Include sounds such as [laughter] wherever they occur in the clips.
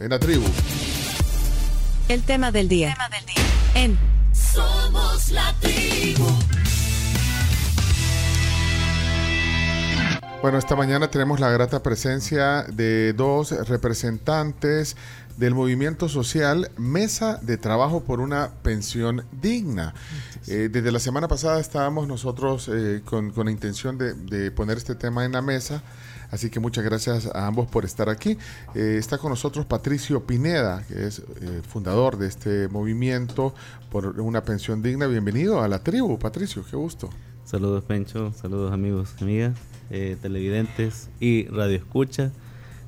En la tribu. El tema del día. Tema del día. En Somos la tribu. Bueno, esta mañana tenemos la grata presencia de dos representantes del movimiento social Mesa de Trabajo por una Pensión Digna. Eh, desde la semana pasada estábamos nosotros eh, con, con la intención de, de poner este tema en la mesa. Así que muchas gracias a ambos por estar aquí. Eh, está con nosotros Patricio Pineda, que es eh, fundador de este movimiento por una pensión digna. Bienvenido a la tribu, Patricio, qué gusto. Saludos Pencho, saludos amigos, amigas, eh, televidentes y radioescuchas,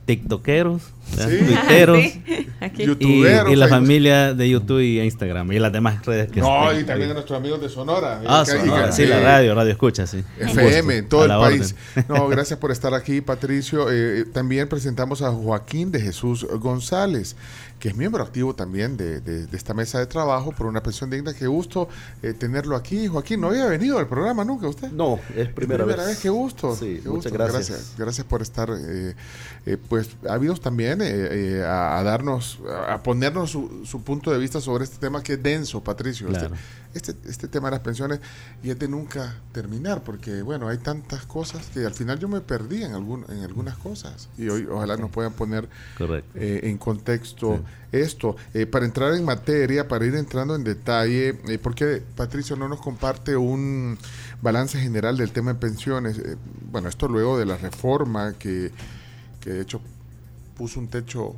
tiktokeros. Sí. tuiteros [laughs] Sí, y, Youtuberos, y la familia de YouTube y Instagram y las demás redes que No, estén y también a nuestros amigos de Sonora. Ah, Sonora, sí, la eh, radio, radio escucha, sí. FM, en todo el país. orden. [laughs] No, gracias por estar aquí, Patricio. Eh, también presentamos a Joaquín de Jesús González, que es miembro activo también de, de- de esta mesa de trabajo por una pensión digna. Qué gusto eh, tenerlo aquí. Joaquín, no había venido al programa nunca usted. No, es primera, vez. Qué gusto. Sí, qué muchas gusto. gracias. gracias. por estar, eh, eh, pues, habidos también eh, eh, a, a darnos, a ponernos su, su punto de vista sobre este tema que es denso, Patricio. Este- Claro. Este, este, tema de las pensiones y es de nunca terminar, porque, bueno, hay tantas cosas que al final yo me perdí en, algún, en algunas cosas. Y hoy ojalá nos puedan poner eh, en contexto esto. Eh, para entrar en materia, para ir entrando en detalle, eh, porque Patricio no nos comparte un balance general del tema de pensiones. Eh, bueno, esto luego de la reforma que, que de hecho puso un techo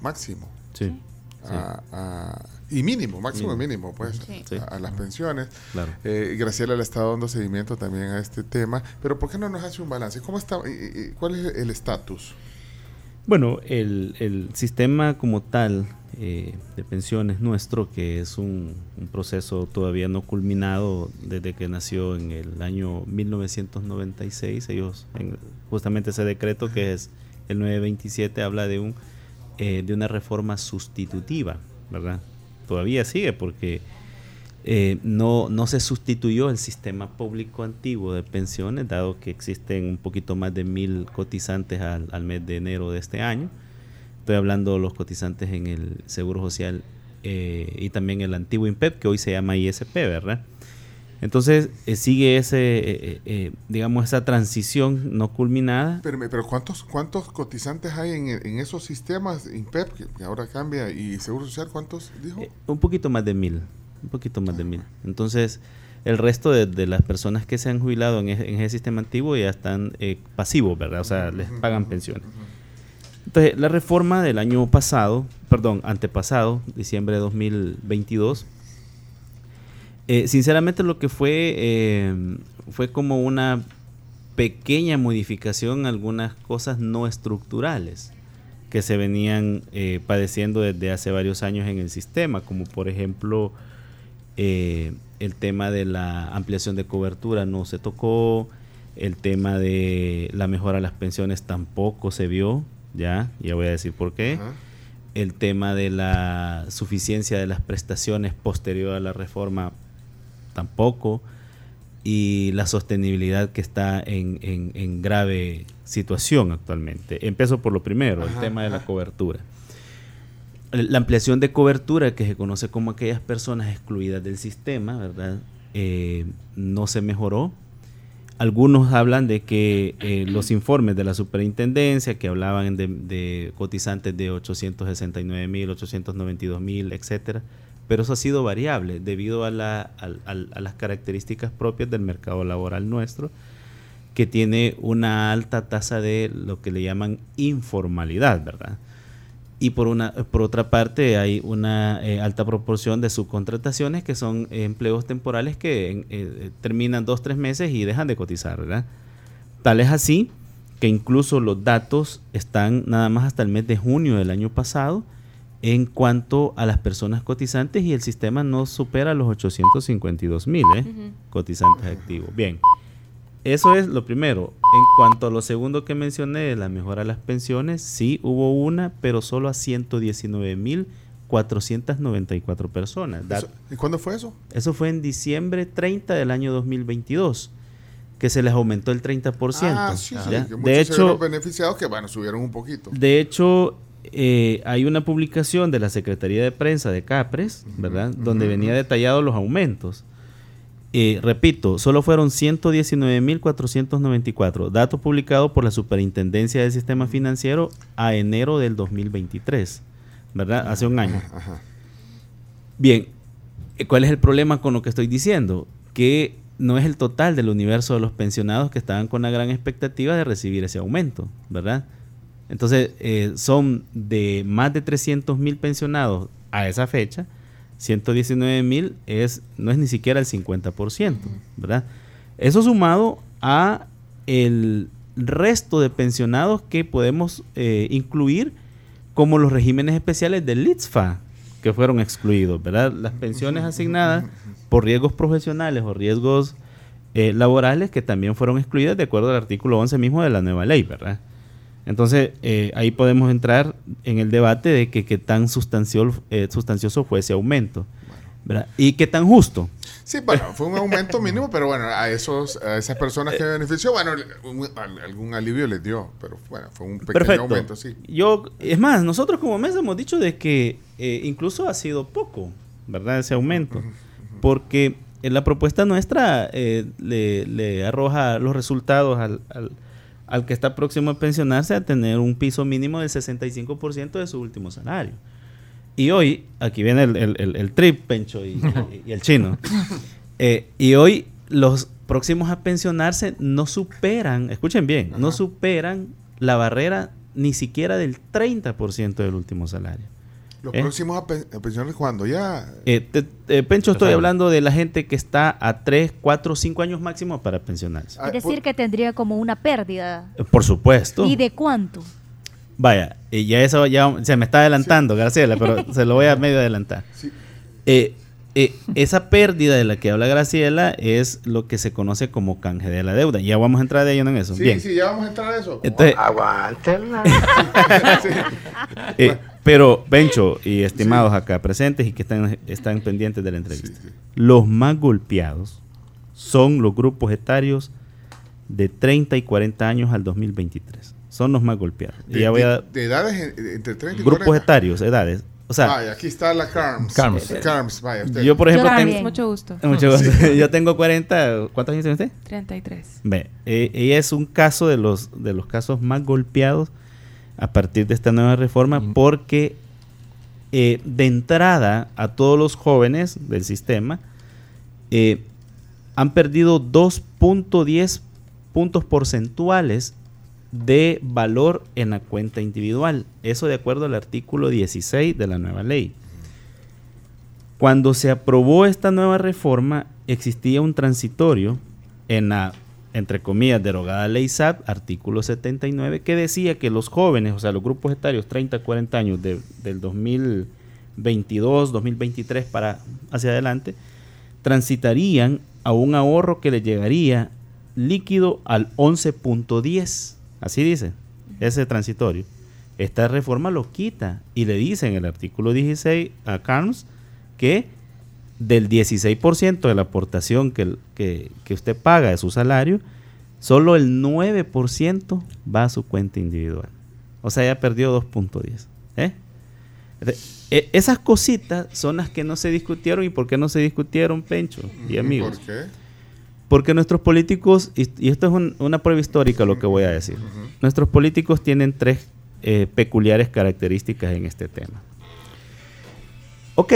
máximo Sí, a- a- y mínimo, máximo y Mínimo. mínimo, pues, Sí. a, a las pensiones. claro. Eh, Graciela le ha estado dando seguimiento también a este tema, pero ¿por qué no nos hace un balance? ¿Cómo está? y ¿Cuál es el estatus? Bueno, el, el sistema como tal eh, de pensiones nuestro, que es un, un proceso todavía no culminado desde que nació en el año 1996, ellos, en justamente ese decreto que es el 927, habla de, un, eh, de una reforma sustitutiva, ¿verdad? Todavía sigue porque eh, no, no se sustituyó el sistema público antiguo de pensiones, dado que existen un poquito más de mil cotizantes al, al mes de enero de este año. Estoy hablando de los cotizantes en el Seguro Social eh, y también el antiguo INPEP, que hoy se llama ISP, ¿verdad? Entonces eh, sigue ese, eh, eh, digamos, esa transición no culminada. Pero, pero ¿cuántos, ¿cuántos cotizantes hay en, en esos sistemas INPEP, que, que ahora cambia, y Seguro Social, cuántos dijo? Eh, un poquito más de mil, un poquito más de mil. Entonces, el resto de, de las personas que se han jubilado en ese, en ese sistema antiguo ya están eh, pasivos, ¿verdad? O sea, les pagan pensiones. Entonces, la reforma del año pasado, perdón, antepasado, diciembre de 2022, eh, sinceramente lo que fue eh, fue como una pequeña modificación en algunas cosas no estructurales que se venían eh, padeciendo desde hace varios años en el sistema, como por ejemplo eh, el tema de la ampliación de cobertura no se tocó, el tema de la mejora de las pensiones tampoco se vio, ya, ya voy a decir por qué. El tema de la suficiencia de las prestaciones posterior a la reforma tampoco. Y la sostenibilidad que está en, en- en grave situación actualmente. Empiezo por lo primero, el tema de la cobertura. La ampliación de cobertura, que se conoce como aquellas personas excluidas del sistema, ¿verdad? Eh, no se mejoró. Algunos hablan de que eh, los informes de la superintendencia, que hablaban de, de cotizantes de 869 mil, 892 mil, etcétera, pero eso ha sido variable debido a, las características propias del mercado laboral nuestro, que tiene una alta tasa de lo que le llaman informalidad, ¿verdad? Y por, otra parte hay una eh, alta proporción de subcontrataciones que son eh, empleos temporales que eh, terminan dos, tres meses y dejan de cotizar, ¿verdad? Tal es así que incluso los datos están nada más hasta el mes de junio del año pasado en cuanto a las personas cotizantes y el sistema no supera los 852 mil ¿eh? cotizantes activos. Bien, eso es lo primero. En cuanto a lo segundo que mencioné, de la mejora de las pensiones, sí hubo una, pero solo a 119 mil 494 personas. ¿Y cuándo fue eso? eso fue en diciembre 30 del año 2022, que se les aumentó el 30%. Ah, sí, sí, ¿ya? que muchos De hecho, beneficiados que, bueno, subieron un poquito. de hecho, eh, hay una publicación de la Secretaría de Prensa de Capres, ¿verdad? Donde venía detallado los aumentos. Eh, repito, solo fueron 119.494, datos publicados por la Superintendencia del Sistema Financiero a enero del 2023, ¿verdad? Hace un año. Ajá. Bien, eh, ¿cuál es el problema con lo que estoy diciendo? Que no es el total del universo de los pensionados que estaban con la gran expectativa de recibir ese aumento, ¿verdad? Entonces, eh, son de más de 300 mil pensionados a esa fecha, 119 mil es, no es ni siquiera el 50%, ¿verdad? Eso sumado a el resto de pensionados que podemos eh, incluir como los regímenes especiales del LITSFA, que fueron excluidos, ¿verdad? Las pensiones asignadas por riesgos profesionales o riesgos eh, laborales que también fueron excluidas de acuerdo al artículo 11 mismo de la nueva ley, ¿verdad? Entonces, eh, ahí podemos entrar en el debate de que qué tan sustancioso, eh, sustancioso fue ese aumento, ¿verdad? Y qué tan justo. Sí, bueno, fue un aumento mínimo, pero bueno, a esos a esas personas que benefició, bueno, un- al- algún alivio les dio, pero bueno, fue un pequeño Perfecto. aumento, sí. Yo, es más, nosotros como mesa hemos dicho de que eh, incluso ha sido poco, ¿verdad? Ese aumento. Porque en la propuesta nuestra eh, le, le arroja los resultados al, al- al que está próximo a pensionarse a tener un piso mínimo del 65% de su último salario. Y hoy, aquí viene el, el- el- el trip, Pencho, y, y- y el chino. [laughs] Eh, y hoy los próximos a pensionarse no superan, escuchen bien, no superan la barrera ni siquiera del 30% del último salario. Los ¿Eh? próximos a, pen- a pensiones, ¿cuándo? Ya. Eh, te- eh, Pencho, estoy hablando de la gente que está a 3, 4, 5 años máximo para pensionarse. Ah, Es decir, por- que tendría como una pérdida. Eh, Por supuesto. ¿Y de cuánto? Vaya, eh, ya eso ya se me está adelantando, Graciela, pero [laughs] se lo voy a medio adelantar. Sí. Eh, eh, esa pérdida de la que habla Graciela es lo que se conoce como canje de la deuda. Ya vamos a entrar de lleno en eso. Sí, Bien. sí, ya vamos a entrar a eso. Entonces, [laughs] Sí. [laughs] pero, Bencho y estimados acá presentes y que están, están pendientes de la entrevista, Sí, sí. los más golpeados son los grupos etarios de 30 y 40 años al 2023. Son los más golpeados. Y De, ya voy a de- de edades en- entre 30 y grupos 40. etarios, edades. O sea, Vaya, aquí está la CARMS. CARMS. Eh, CARMS, vaya. Usted. yo por ejemplo Yo tengo... Mucho gusto. [laughs] Mucho gusto. Yo tengo 40... ¿Cuántos años tiene usted? 33. Ve, eh, ella es un caso de los, de los casos más golpeados a partir de esta nueva reforma Mm. porque eh, de entrada a todos los jóvenes del sistema eh, han perdido 2.10 puntos porcentuales de valor en la cuenta individual. Eso de acuerdo al artículo 16 de la nueva ley. Cuando se aprobó esta nueva reforma, existía un transitorio en la, entre comillas, derogada ley SAP, artículo 79, que decía que los jóvenes, o sea, los grupos etarios 30 40 años de- del 2022, 2023 para hacia adelante, transitarían a un ahorro que le llegaría líquido al 11.10. Así dice, ese transitorio. Esta reforma lo quita y le dice en el artículo 16 a CARMS que del 16% de la aportación que, que, que usted paga de su salario, solo el 9% va a su cuenta individual. O sea, ya perdió 2.10. ¿eh? E- Esas cositas son las que no se discutieron. ¿Y por qué no se discutieron, Pencho y amigos? ¿Por qué? Porque nuestros políticos, y, y esto es un- una prueba histórica lo que voy a decir, nuestros políticos tienen tres eh, peculiares características en este tema. Ok,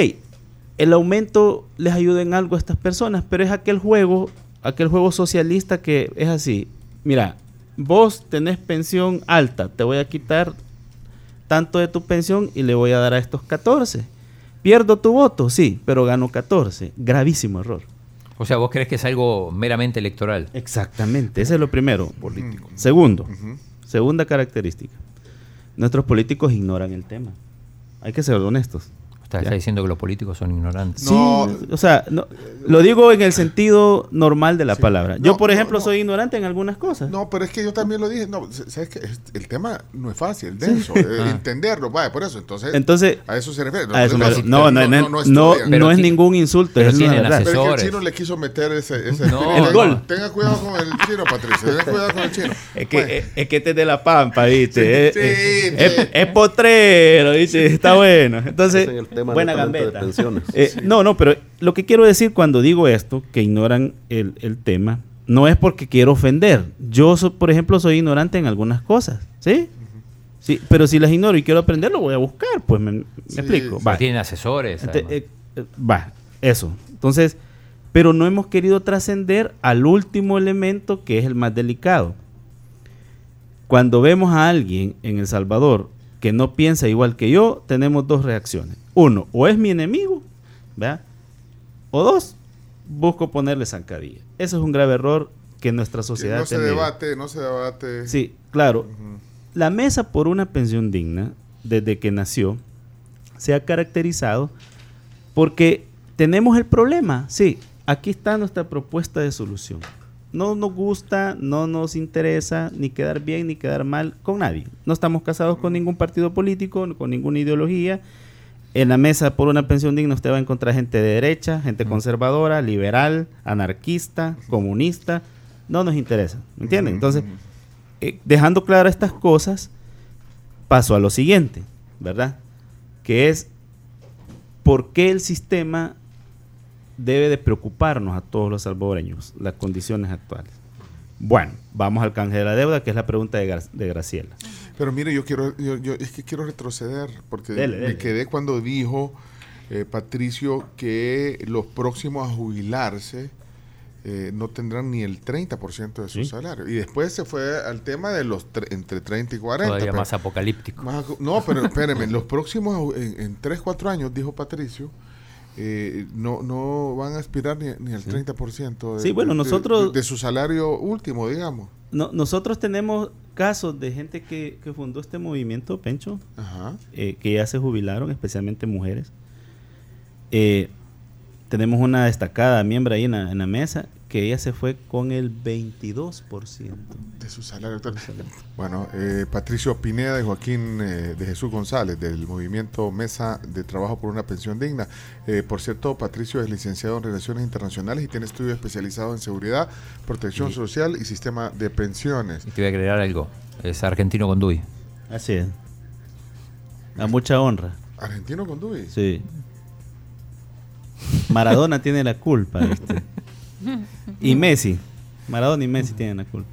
el aumento les ayuda en algo a estas personas, pero es aquel juego, aquel juego socialista que es así. Mira, vos tenés pensión alta, te voy a quitar tanto de tu pensión y le voy a dar a estos 14. Pierdo tu voto, sí, pero gano 14. Gravísimo error. O sea, vos crees que es algo meramente electoral. Exactamente, ese es lo primero político. Segundo, segunda característica. Nuestros políticos ignoran el tema. Hay que ser honestos. Está, Ya. está diciendo que los políticos son ignorantes. No. Sí, o sea, no, lo digo en el sentido normal de la Sí. palabra. Yo, No, por ejemplo, no. soy ignorante en algunas cosas. No, pero es que yo también lo dije. No, sabes que el tema no es fácil, denso, eh, Ah. entenderlo. Vaya, por eso. Entonces, Entonces, a eso se refiere. a eso me- no, no, no, no, es ningún insulto, pero es tienen verdad. Pero es que el asesores. chino le quiso meter ese. ese No, tenga, El gol. Tenga cuidado con el chino, Patricia. Tenga cuidado con el chino. Es que, Bueno, es, es que este es de la pampa, ¿viste? Sí, es, sí, es- sí. es- es potrero, ¿viste? Está bueno. Entonces, tema buena de gambeta. pensiones. Eh, No, no, pero lo que quiero decir cuando digo esto, que ignoran el, el tema, no es porque quiero ofender. Yo, so- por ejemplo, soy ignorante en algunas cosas, ¿sí? Sí, pero si las ignoro y quiero aprender, lo voy a buscar, pues me, me Sí, explico. sí. Va. Pero tienen asesores. Ente- eh, eh, va, eso. Entonces, pero no hemos querido trascender al último elemento que es el más delicado. Cuando vemos a alguien en El Salvador que no piensa igual que yo, tenemos dos reacciones. Uno, o es mi enemigo, ¿verdad? O dos, busco ponerle zancadilla. Eso es un grave error que nuestra que sociedad no ha se tenido. debate, no se debate. Sí, claro. La mesa por una pensión digna, desde que nació, se ha caracterizado porque tenemos el problema. Sí, aquí está nuestra propuesta de solución. No nos gusta, no nos interesa ni quedar bien ni quedar mal con nadie. No estamos casados con ningún partido político, con ninguna ideología. En la mesa por una pensión digna usted va a encontrar gente de derecha, gente conservadora, liberal, anarquista, comunista. No nos interesa, ¿me entienden? Entonces, eh, dejando claras estas cosas, paso a lo siguiente, ¿verdad? Que es por qué el sistema debe de preocuparnos a todos los salvadoreños, las condiciones actuales. Bueno, vamos al canje de la deuda, que es la pregunta de, Gra- de Graciela. Pero mire, yo quiero, yo, yo- es que quiero retroceder, porque Dele, me quedé cuando dijo eh, Patricio que los próximos a jubilarse eh, no tendrán ni el 30% de su Sí. salario. Y después se fue al tema de los tre- entre 30 y 40. Todavía pero- más apocalíptico. más no, pero espérenme, los próximos, en, en 3, 4 años, dijo Patricio, eh, no, no van a aspirar ni, ni al 30% de, Sí, bueno, nosotros- de, de su salario último, digamos. No- nosotros tenemos casos de gente que, que fundó este movimiento, Pencho, Ajá. eh, que ya se jubilaron, especialmente mujeres. Eh, tenemos una destacada miembro ahí en la, en la mesa que ella se fue con el 22%. De su salario actual. Bueno, eh, Patricio Pineda y Joaquín eh, de Jesús González del movimiento Mesa de Trabajo por una Pensión Digna. Eh, por cierto, Patricio es licenciado en Relaciones Internacionales y tiene estudios especializados en seguridad, protección social y sistema de pensiones. Y te voy a agregar algo. Es argentino con DUI. Así es. A mucha honra. Argentino con DUI. Sí. Maradona tiene la culpa, ¿viste? [laughs] Y Messi. Maradona y Messi tienen la culpa.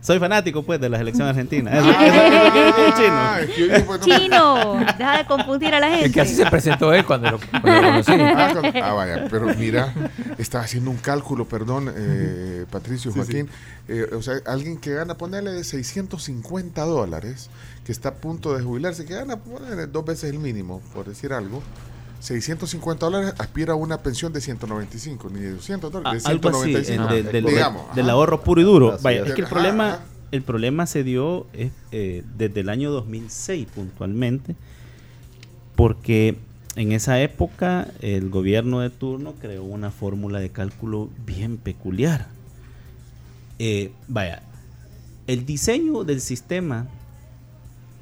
Soy fanático, pues, de la selección argentina. Eso, eso- eso quiere decir chino. Es que yo digo, pues, no- Chino, deja de confundir a la gente. Es que así se presentó él cuando lo, cuando lo conocí. Ah, con- ah, vaya, pero mira, estaba haciendo un cálculo, perdón, eh, Patricio, Sí, Joaquín. eh, o sea, alguien que gana, ponerle de 650 dólares, que está a punto de jubilarse, que gana ponele, dos veces el mínimo, por decir algo. 650 dólares aspira a una pensión de 195, ni de 200 A- dólares, de Ah, algo así, 195. eh, de- del- digamos. del ahorro puro y duro. Así Vaya, es. es que el problema, ajá. el problema se dio eh, eh, desde el año 2006 puntualmente, porque en esa época el gobierno de turno creó una fórmula de cálculo bien peculiar. Eh, vaya, el diseño del sistema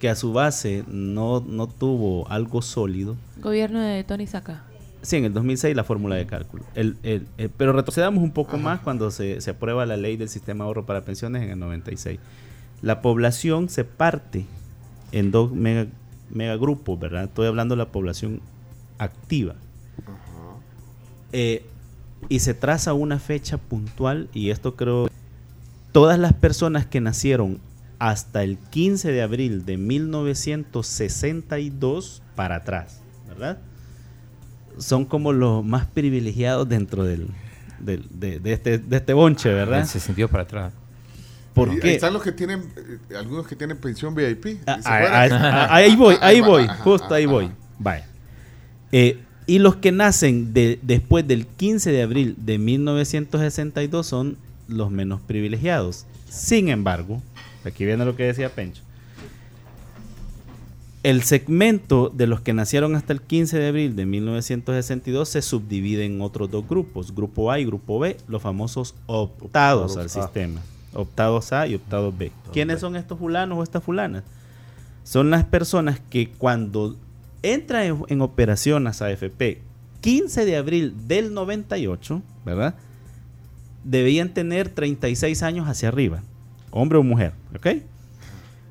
que a su base no, no tuvo algo sólido, Gobierno de Tony Saca. Sí, en el 2006 la fórmula de cálculo. El, el- el- pero retrocedamos un poco más cuando se, se aprueba la ley del sistema de ahorro para pensiones en el 96. La población se parte en dos mega, megagrupos, ¿verdad? Estoy hablando de la población activa. Eh, y se traza una fecha puntual y esto creo todas las personas que nacieron hasta el 15 de abril de 1962 para atrás, ¿verdad? Son como los más privilegiados dentro del, del- de, de este, de este bonche, ¿verdad? Se sintió para atrás. ¿Por qué? están los que tienen, eh, algunos que tienen pensión VIP. Ah, ¿Se ah, ah, ah, ahí [laughs] voy, ahí voy, justo ahí voy. Vaya. Eh, y los que nacen de, después del 15 de abril de 1962 son los menos privilegiados. Sin embargo, aquí viene lo que decía Pencho. el segmento de los que nacieron hasta el 15 de abril de 1962 se subdivide en otros dos grupos, grupo A y grupo B, los famosos optados al sistema. Optados A y optados B. ¿Quiénes son estos fulanos o estas fulanas? Son las personas que cuando entra en, en operación a AFP 15 de abril del 98, ¿verdad? Debían tener 36 años hacia arriba, hombre o mujer, ¿ok?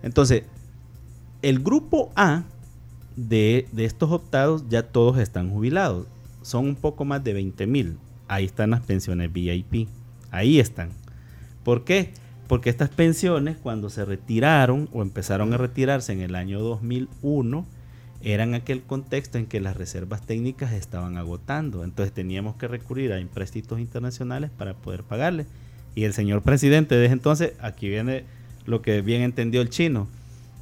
Entonces, el grupo A de, de estos optados ya todos están jubilados. Son un poco más de 20 mil. Ahí están las pensiones VIP. Ahí están. ¿Por qué? Porque estas pensiones cuando se retiraron o empezaron a retirarse en el año 2001 eran aquel contexto en que las reservas técnicas estaban agotando. Entonces teníamos que recurrir a empréstitos internacionales para poder pagarle. Y el señor presidente desde entonces, aquí viene lo que bien entendió el chino,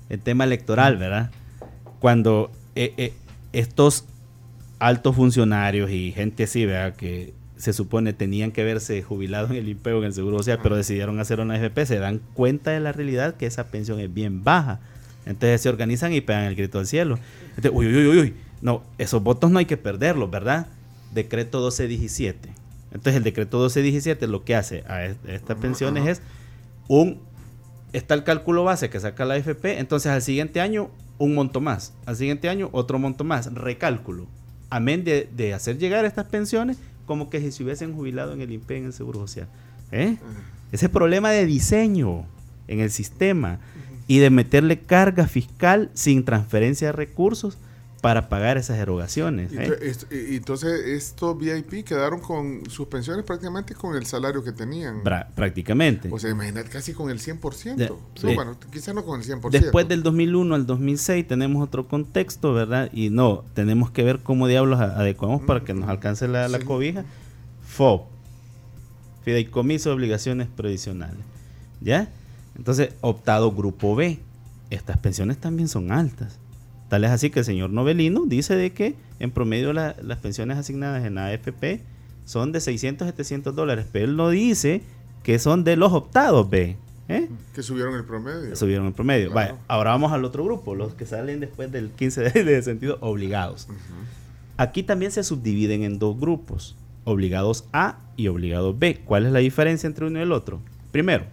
el tema electoral, ¿verdad? Cuando eh, eh, estos altos funcionarios y gente así, ¿verdad? Que se supone tenían que verse jubilados en el IPEO, en el Seguro Social, pero decidieron hacer una FP, se dan cuenta de la realidad que esa pensión es bien baja. Entonces se organizan y pegan el grito al cielo. Entonces, uy, uy, uy, uy, no, esos votos no hay que perderlos, ¿verdad? Decreto 1217. Entonces el decreto 1217 lo que hace a est- estas pensiones es un está el cálculo base que saca la AFP, entonces al siguiente año un monto más, al siguiente año otro monto más, recálculo. Amén de, de hacer llegar estas pensiones como que si se hubiesen jubilado en el INPE, en el Seguro Social. ¿Eh? Ese problema de diseño en el sistema y de meterle carga fiscal sin transferencia de recursos para pagar esas erogaciones. ¿eh? y- y entonces estos VIP quedaron con sus pensiones prácticamente con el salario que tenían. Prácticamente. O sea, imagínate casi con el 100%. De- No, sí. bueno, quizás no con el 100%. Después del 2001 al 2006 tenemos otro contexto, ¿verdad? Y no, tenemos que ver cómo diablos adecuamos para que nos alcance la, cobija. FOB, Fideicomiso de Obligaciones Previsionales. ¿Ya? Entonces, optado Grupo B. Estas pensiones también son altas. Tal es así que el señor Novelino dice de que en promedio la- las pensiones asignadas en AFP son de 600 700 dólares, pero él no dice que son de los optados B. ¿eh? Que subieron el promedio. subieron el promedio. Claro. Vaya, ahora vamos al otro grupo, los que salen después del 15 de, de sentido obligados. Aquí también se subdividen en dos grupos, obligados A y obligados B. ¿Cuál es la diferencia entre uno y el otro? Primero,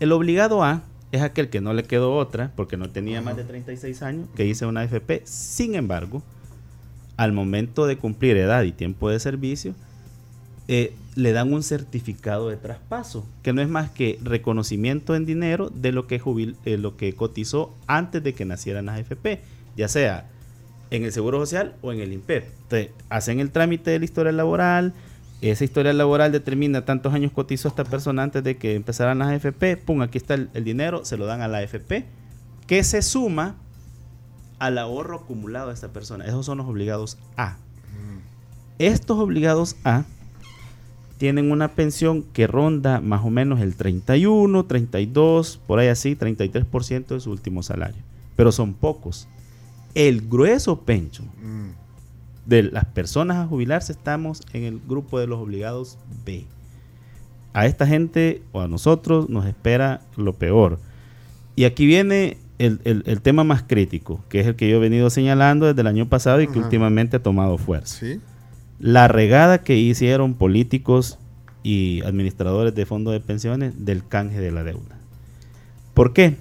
el obligado A es aquel que no le quedó otra porque no tenía más de 36 años, que hizo una AFP. Sin embargo, al momento de cumplir edad y tiempo de servicio, eh, le dan un certificado de traspaso, que no es más que reconocimiento en dinero de lo que, jubil- eh, lo que cotizó antes de que nacieran las AFP, ya sea en el Seguro Social o en el INPEP. Entonces, hacen el trámite de la historia laboral, esa historia laboral determina tantos años cotizó esta persona antes de que empezaran las AFP, pum, aquí está el, el dinero, se lo dan a la AFP, que se suma al ahorro acumulado de esta persona. Esos son los obligados A. Estos obligados A tienen una pensión que ronda más o menos el 31, 32, por ahí así, 33% de su último salario. Pero son pocos. El grueso pencho Mm. De las personas a jubilarse estamos en el grupo de los obligados B. A esta gente o a nosotros nos espera lo peor. Y aquí viene el, el- el tema más crítico, que es el que yo he venido señalando desde el año pasado y que Ajá. últimamente ha tomado fuerza Sí. la regada que hicieron políticos y administradores de fondos de pensiones del canje de la deuda. ¿Por qué?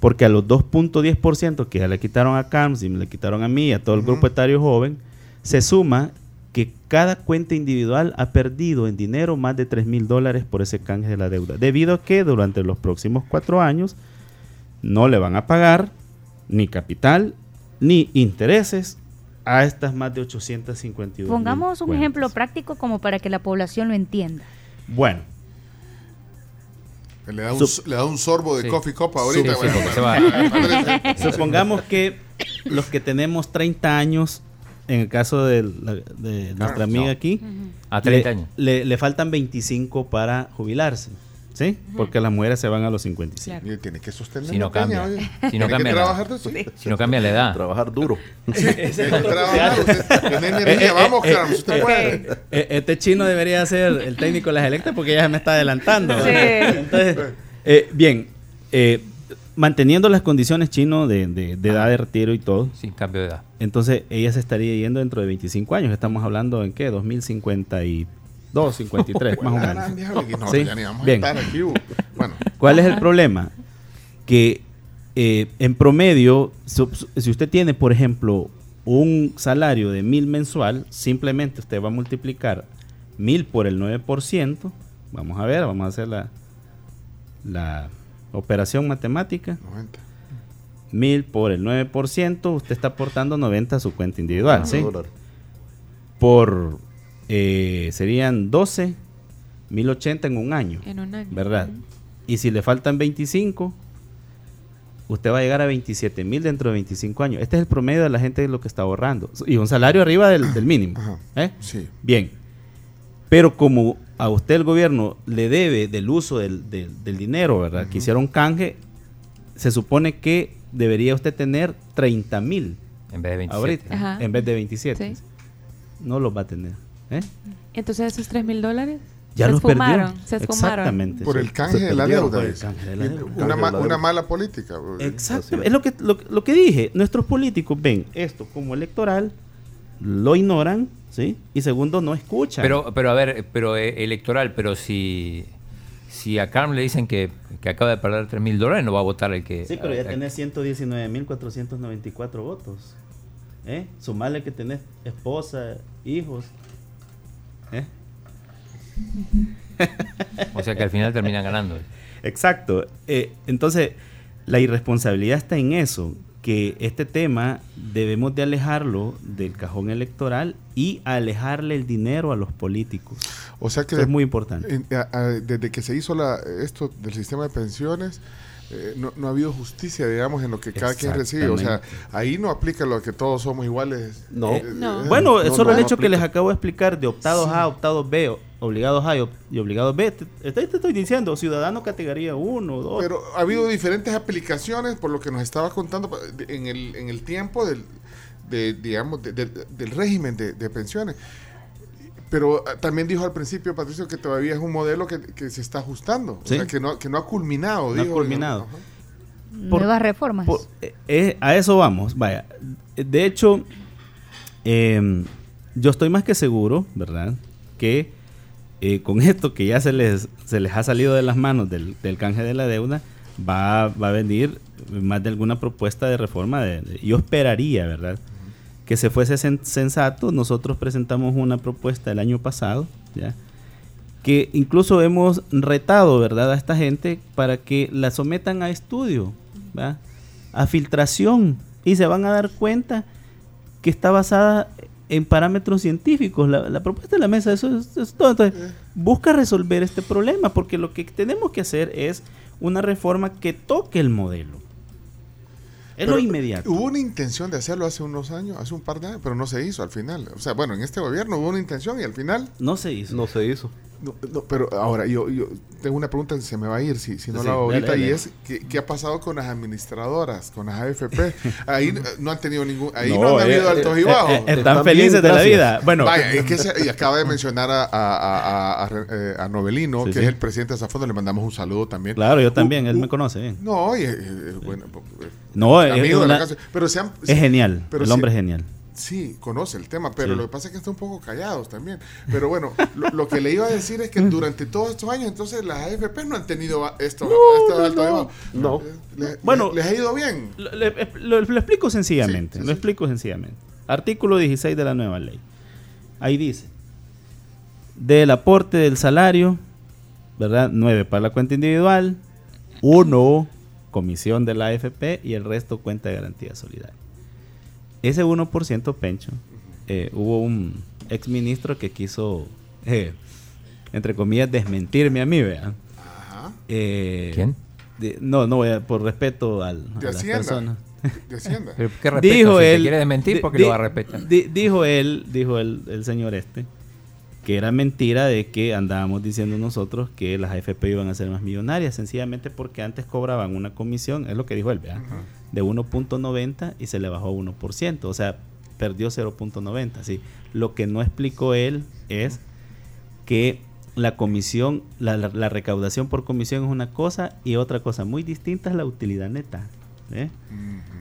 Porque a los 2.10% que ya le quitaron a CAMS y me le quitaron a mí y a todo el Ujú. grupo etario joven, se suma que cada cuenta individual ha perdido en dinero más de 3 mil dólares por ese canje de la deuda, debido a que durante los próximos cuatro años no le van a pagar ni capital ni intereses a estas más de 852 mil Pongamos un cuentas. ejemplo práctico como para que la población lo entienda. Bueno, Le da un, Sup- le da un sorbo de Sí. coffee cup ahorita. Sí, sí, bueno, porque se [laughs] para- para- supongamos que los que tenemos 30 años, en el caso de, la- de nuestra amiga no. aquí, A 30 le, años. le- le faltan 25 para jubilarse, ¿sí? Porque las mujeres se van a los 55. Y tiene que sostener Si no la peña, cambia. Si no cambia trabajar de eso. Si no cambia la edad. Trabajar duro. [laughs] Tiene energía. Vamos, Carlos, usted puede. Eh, Este chino debería ser el técnico de las electas porque ya se me está adelantando. Sí. Entonces, eh, bien, eh, manteniendo las condiciones chino de, de- de edad de retiro y todo. Sin cambio de edad. Entonces ella se estaría yendo dentro de 25 años. Estamos hablando en qué? 2052, 53, [laughs] más o menos. no, Sí, ya ni vamos a bien. estar aquí. Bueno, [laughs] ¿Cuál es el problema? Que eh, en promedio, si usted tiene, por ejemplo, un salario de mil mensual, simplemente usted va a multiplicar mil por el 9%. Vamos a ver, vamos a hacer la, la operación matemática. 90. Mil por el 9%, usted está aportando 90 a su cuenta individual, ¿sí? Por, eh, serían 12, 1080 en un año. En un año. ¿verdad? Y si le faltan 25, usted va a llegar a 27 mil dentro de 25 años. Este es el promedio de la gente de lo que está ahorrando. Y un salario arriba del, del mínimo. Ajá. ¿eh? Sí. Bien. Pero como a usted el gobierno le debe del uso del, del- del dinero, ¿verdad? Que hicieron canje, se supone que debería usted tener 30 mil En vez de 27. ahorita, Ajá. en vez de 27. Sí. No los va a tener. ¿eh? Entonces esos 3 mil dólares Ya se los esfumaron. Se esfumaron. Exactamente. Por el canje de la deuda. por el dice. canje de la deuda. Una, ma- una mala política. uh, Exacto. Es lo que, lo, lo que dije. Nuestros políticos ven esto como electoral, lo ignoran, ¿sí? Y segundo, no escuchan. Pero, pero a ver, pero eh, electoral, pero si, si a Carmen le dicen que, que acaba de perder 3 mil dólares, no va a votar el que... sí, pero ya a- tenés 119.494 votos. ¿Eh? Sumarle que tenés esposa, hijos. ¿Eh? O sea que al final terminan ganando. Exacto. Eh, entonces, la irresponsabilidad está en eso, que este tema debemos de alejarlo del cajón electoral y alejarle el dinero a los políticos. O sea que Eso es muy importante. en- a- a- desde que se hizo la, esto del sistema de pensiones, eh, no, no ha habido justicia, digamos, en lo que cada quien recibe. O sea, ahí no aplica lo que todos somos iguales. No. Eh, No. eh, Bueno, no, solo no, el no hecho que les acabo de explicar de optados A, optados B, o- obligados A y, obligados B, te, te- te estoy diciendo, ciudadano categoría 1, 2. Pero ha habido diferentes aplicaciones, por lo que nos estaba contando en el, en el tiempo del, de, digamos, de- de- del régimen de, de pensiones. Pero ah, también dijo al principio, Patricio, que todavía es un modelo que, que se está ajustando. O sea, que no, que no ha culminado. No ha culminado. Por- Nuevas reformas. Por- eh, eh, a eso vamos, vaya. De hecho, eh, yo estoy más que seguro, ¿verdad? Que eh, con [laughs] esto que ya se les, se les ha salido de las manos del, del canje de la deuda, va, va a venir más de alguna propuesta de reforma. De, de- yo esperaría, ¿verdad? Que se fuese sen- sensato. Nosotros presentamos una propuesta el año pasado, ¿ya? que incluso hemos retado, ¿verdad?, a esta gente para que la sometan a estudio, ¿verdad? a filtración, y se van a dar cuenta que está basada en parámetros científicos. La, la propuesta de la mesa, eso es, es todo. Entonces, busca resolver este problema, porque lo que tenemos que hacer es una reforma que toque el modelo. Es lo inmediato. Hubo una intención de hacerlo hace unos años, hace un par de años, pero no se hizo al final. O sea, bueno, en este gobierno hubo una intención y al final No se hizo. No se hizo. No, no, pero ahora yo, yo tengo una pregunta que se me va a ir si, si no Sí, la hago dale, ahorita y es ¿qué, qué ha pasado con las administradoras, con las AFP? [laughs] Ahí eh, no han tenido ningún, ahí no, No, han eh, habido eh, altos y eh, bajos. eh, están Están felices bien, de la vida. Bueno, Vaya, es que se- [laughs] y acaba de mencionar a, a, a, a- a- eh, a Novelino, Sí, que sí. es el presidente de esa fondo, le mandamos un saludo también. claro, yo también, Uh, él uh, me conoce bien. No, y, eh, eh, bueno, eh, No, es, una- pero se han- es genial. pero el hombre es genial. Sí, conoce el tema, pero Sí. lo que pasa es que están un poco callados también. Pero bueno, lo, lo que le iba a decir es que durante todos estos años, entonces las AFP no han tenido esto, de alto y bajo. No. Eh, le- Bueno, le- les ha ido bien. Lo, le- lo- lo explico sencillamente. Sí, sí, lo explico sencillamente. Artículo 16 de la nueva ley. Ahí dice: del aporte del salario, ¿verdad? 9 para la cuenta individual, 1 comisión de la AFP y el resto cuenta de garantía solidaria. Ese 1% pencho, eh, hubo un ex ministro que quiso, [laughs] eh, entre comillas, desmentirme a mí, vean. Ajá. Eh, ¿Quién? de- no, no voy a, por respeto al, a las Hacienda. personas. De Hacienda. [laughs] Pero ¿qué respeto? Dijo si te él. quiere desmentir, di- porque di- lo va a respetar. di- dijo él, dijo el, el señor este, que era mentira de que andábamos diciendo nosotros que las AFP iban a ser más millonarias, sencillamente porque antes cobraban una comisión, es lo que dijo él, ¿verdad? De 1.90 y se le bajó a 1%, o sea, perdió 0.90. Sí. Lo que no explicó él es que la comisión, la, la- la recaudación por comisión es una cosa y otra cosa muy distinta es la utilidad neta. ¿eh?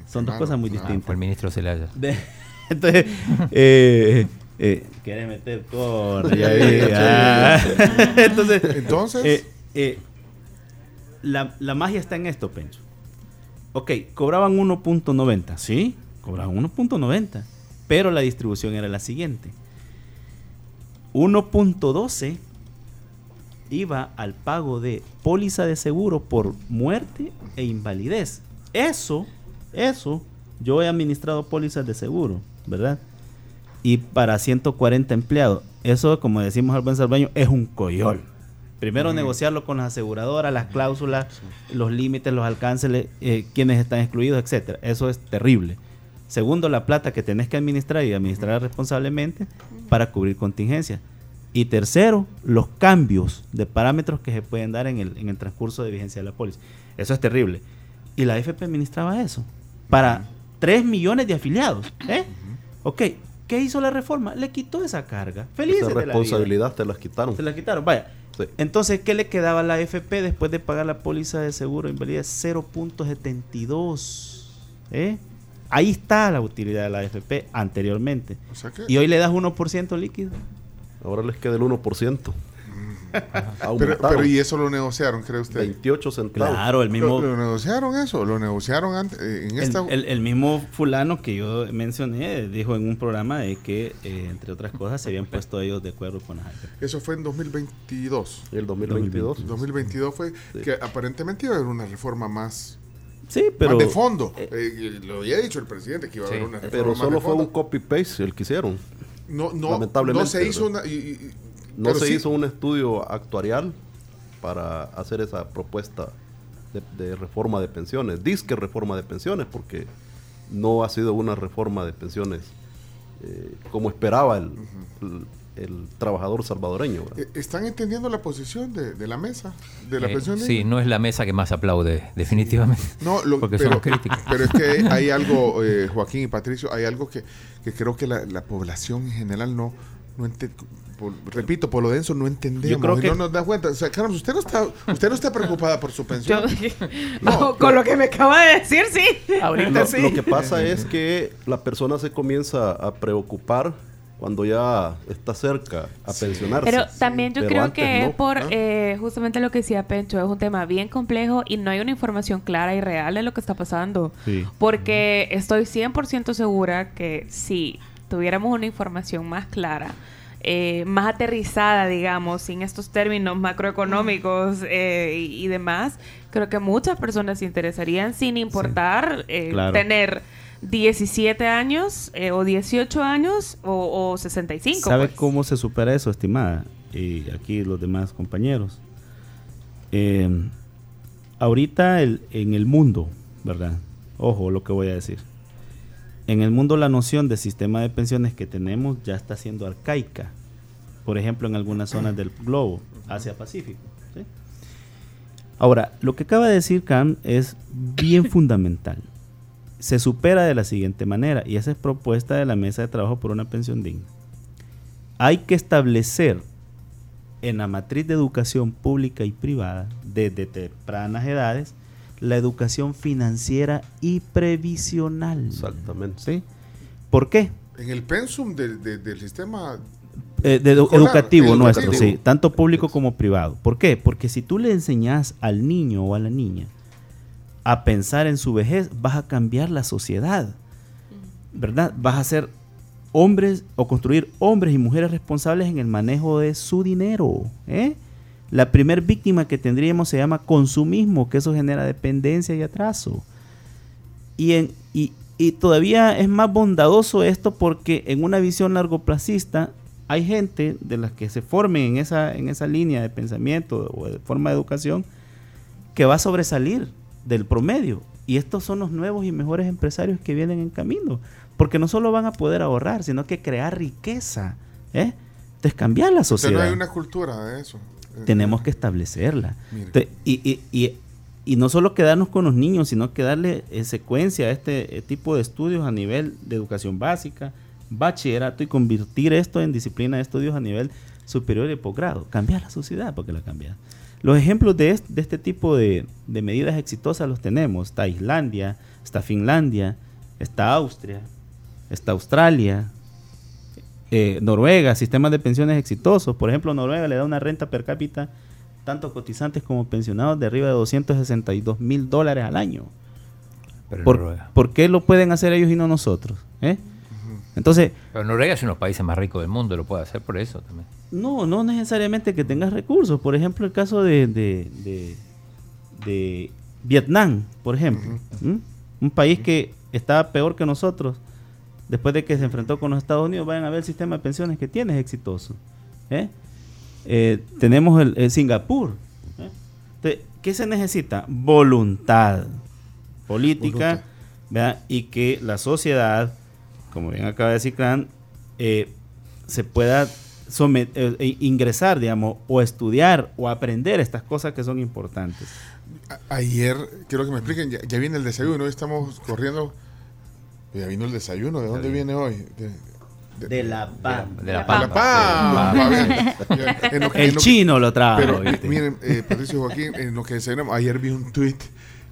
Son dos cosas muy claro. Fue el distintas. ministro Zelaya. De- [laughs] entonces, eh, eh, quiere meter [laughs] ah. entonces, [laughs] Entonces, eh, eh, la, la magia está en esto, Pencho. Ok, cobraban 1.90, ¿sí? Cobraban 1.90, pero la distribución era la siguiente. 1.12 iba al pago de póliza de seguro por muerte e invalidez. Eso, eso, yo he administrado pólizas de seguro, ¿verdad? Y para 140 empleados, eso, como decimos al buen salvaño, es un coyol. Primero negociarlo con las aseguradoras, las cláusulas, los límites, los alcances, eh, quienes están excluidos, etcétera. Eso es terrible. Segundo, la plata que tenés que administrar y administrar responsablemente para cubrir contingencias. Y tercero, los cambios de parámetros que se pueden dar en el, en el transcurso de vigencia de la póliza. Eso es terrible. Y la AFP administraba eso para 3 millones de afiliados. ¿eh? Ok, ¿qué hizo la reforma? Le quitó esa carga. Felices Esa de la vida. responsabilidad te las quitaron. Se la quitaron, vaya. Sí. Entonces, ¿qué le quedaba a la AFP después de pagar la póliza de seguro de invalidez? 0.72. ¿eh? Ahí está la utilidad de la AFP anteriormente. o sea que- Y hoy le das 1% líquido. Ahora les queda el 1%. Pero, pero ¿y eso lo negociaron, cree usted? 28 centavos. Claro, el mismo, ¿Lo, lo negociaron eso? ¿Lo negociaron antes? eh, en el, esta... el- el mismo fulano que yo mencioné dijo en un programa de que, eh, entre otras cosas, se habían puesto ellos de acuerdo con las. Eso fue en 2022. Y el 2022. 2022 fue Sí. que aparentemente iba a haber una reforma más, Sí, pero... más de fondo. eh, Eh, lo había dicho el presidente que iba a haber Sí. una reforma Pero más solo de fue fondo. un copy-paste el que hicieron. No, no, lamentablemente, no se hizo una... y- y- No pero se sí- hizo un estudio actuarial para hacer esa propuesta de, de reforma de pensiones. Disque reforma de pensiones, porque no ha sido una reforma de pensiones eh, como esperaba el, el- el trabajador salvadoreño. ¿verdad? Eh, ¿Están entendiendo la posición de, de la mesa? De la Eh, pensión sí, no es la mesa que más aplaude, definitivamente. No, lo- [laughs] porque pero, somos críticos. pero es que [laughs] hay algo, eh, Joaquín y Patricio, hay algo que, que creo que la, la población en general no, no ente- por- repito, por lo denso no entendemos Yo creo y que- no nos da cuenta. O sea, Carlos, usted no está, usted no está preocupada por su pensión. No, con lo que me acaba de decir, sí. Ahorita Lo, sí. lo que pasa es que la persona se comienza a preocupar cuando ya está cerca a pensionarse. Pero también yo Pero creo que no. es por ¿Ah? eh, justamente lo que decía Pencho, es un tema bien complejo y no hay una información clara y real de lo que está pasando. Sí. Porque estoy 100% segura que si tuviéramos una información más clara, eh, más aterrizada, digamos, sin estos términos macroeconómicos eh, y, y demás, creo que muchas personas se interesarían sin importar eh, claro. tener 17 años o 18 años o, o 65. ¿Sabe pues. cómo se supera eso, estimada? Y aquí los demás compañeros. Eh, ahorita el- en el mundo, ¿verdad? Ojo lo que voy a decir. En el mundo la noción de sistema de pensiones que tenemos ya está siendo arcaica. Por ejemplo, en algunas zonas del globo, Asia-Pacífico. ¿sí? Ahora, lo que acaba de decir Cam es bien [laughs] fundamental. Se supera de la siguiente manera, y esa es propuesta de la Mesa de Trabajo por una Pensión Digna. Hay que establecer en la matriz de educación pública y privada, desde tempranas edades, la educación financiera y previsional. Exactamente. ¿Sí? ¿Por qué? En el pensum de- de- del sistema... Eh, de edu- Escolar, educativo educativo. nuestro, sí, tanto público como privado. ¿Por qué? Porque si tú le enseñas al niño o a la niña a pensar en su vejez, vas a cambiar la sociedad, ¿verdad? Vas a ser hombres o construir hombres y mujeres responsables en el manejo de su dinero. ¿eh? La primer víctima que tendríamos se llama consumismo, que eso genera dependencia y atraso. Y, en, y, y todavía es más bondadoso esto porque en una visión largoplacista hay gente de las que se formen en esa, en esa línea de pensamiento o de forma de educación que va a sobresalir del promedio. Y estos son los nuevos y mejores empresarios que vienen en camino. Porque no solo van a poder ahorrar, sino que crear riqueza. ¿eh? Entonces cambiar la no sociedad hay una cultura de eso. Tenemos que establecerla. Y, y- y- y no solo quedarnos con los niños, sino que darle eh, secuencia a este eh, tipo de estudios a nivel de educación básica, bachillerato y convertir esto en disciplina de estudios a nivel superior y posgrado. Cambiar la sociedad porque la cambia. Los ejemplos de, est- de este tipo de, de medidas exitosas los tenemos. Está Islandia, está Finlandia, está Austria, está Australia, eh, Noruega, sistemas de pensiones exitosos. Por ejemplo, Noruega le da una renta per cápita, tanto cotizantes como pensionados, de arriba de 262 mil dólares al año. Pero ¿Por, Noruega. por qué lo pueden hacer ellos y no nosotros? eh? Entonces, Pero Noruega es uno de los países más ricos del mundo, lo puede hacer por eso también. no, no necesariamente que tengas recursos. Por ejemplo, el caso de, de, de- de Vietnam, por ejemplo. Un país que está peor que nosotros. Después de que se enfrentó con los Estados Unidos, vayan a ver el sistema de pensiones que tiene, es exitoso. ¿eh? Eh, tenemos el, el Singapur. ¿eh? Entonces, ¿Qué se necesita? Voluntad política y que la sociedad, como bien acaba de decir Clan, eh, se pueda somet- eh, ingresar, digamos, o estudiar o aprender estas cosas que son importantes. A- Ayer, quiero que me expliquen, ya, ya viene el desayuno, hoy estamos corriendo. Ya vino el desayuno, ¿de dónde viene hoy? De, De la PAM. De la de La Pampa. Pampa, bien. Ya, en lo que- en El lo que- chino lo trajo. Pero ¿viste? miren, eh, Patricio Joaquín, en lo que desayunamos, ayer vi un tweet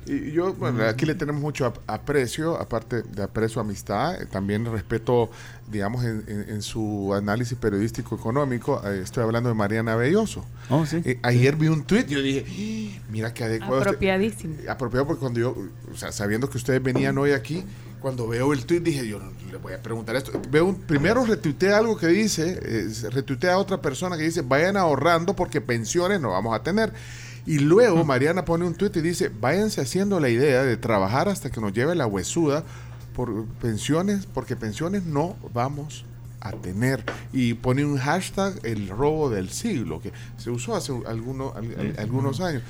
y yo, bueno, aquí le tenemos mucho ap- aprecio, aparte de aprecio amistad, eh, también respeto, digamos, en, en- en su análisis periodístico económico, eh, estoy hablando de Mariana Belloso. Oh, sí. Eh, ayer vi un tweet y yo dije, "Ah, mira qué adecuado. este- Apropiadísimo. apropiado porque cuando yo, o sea, sabiendo que ustedes venían hoy aquí, cuando veo el tweet dije, yo no, le voy a preguntar esto. Veo un, primero retuitea algo que dice, eh, retuitea a otra persona que dice, vayan ahorrando porque pensiones no vamos a tener. Y luego Mariana pone un tweet y dice, váyanse haciendo la idea de trabajar hasta que nos lleve la huesuda por pensiones, porque pensiones no vamos a tener. Y pone un hashtag, el robo del siglo, que se usó hace algunos, al- al- algunos años.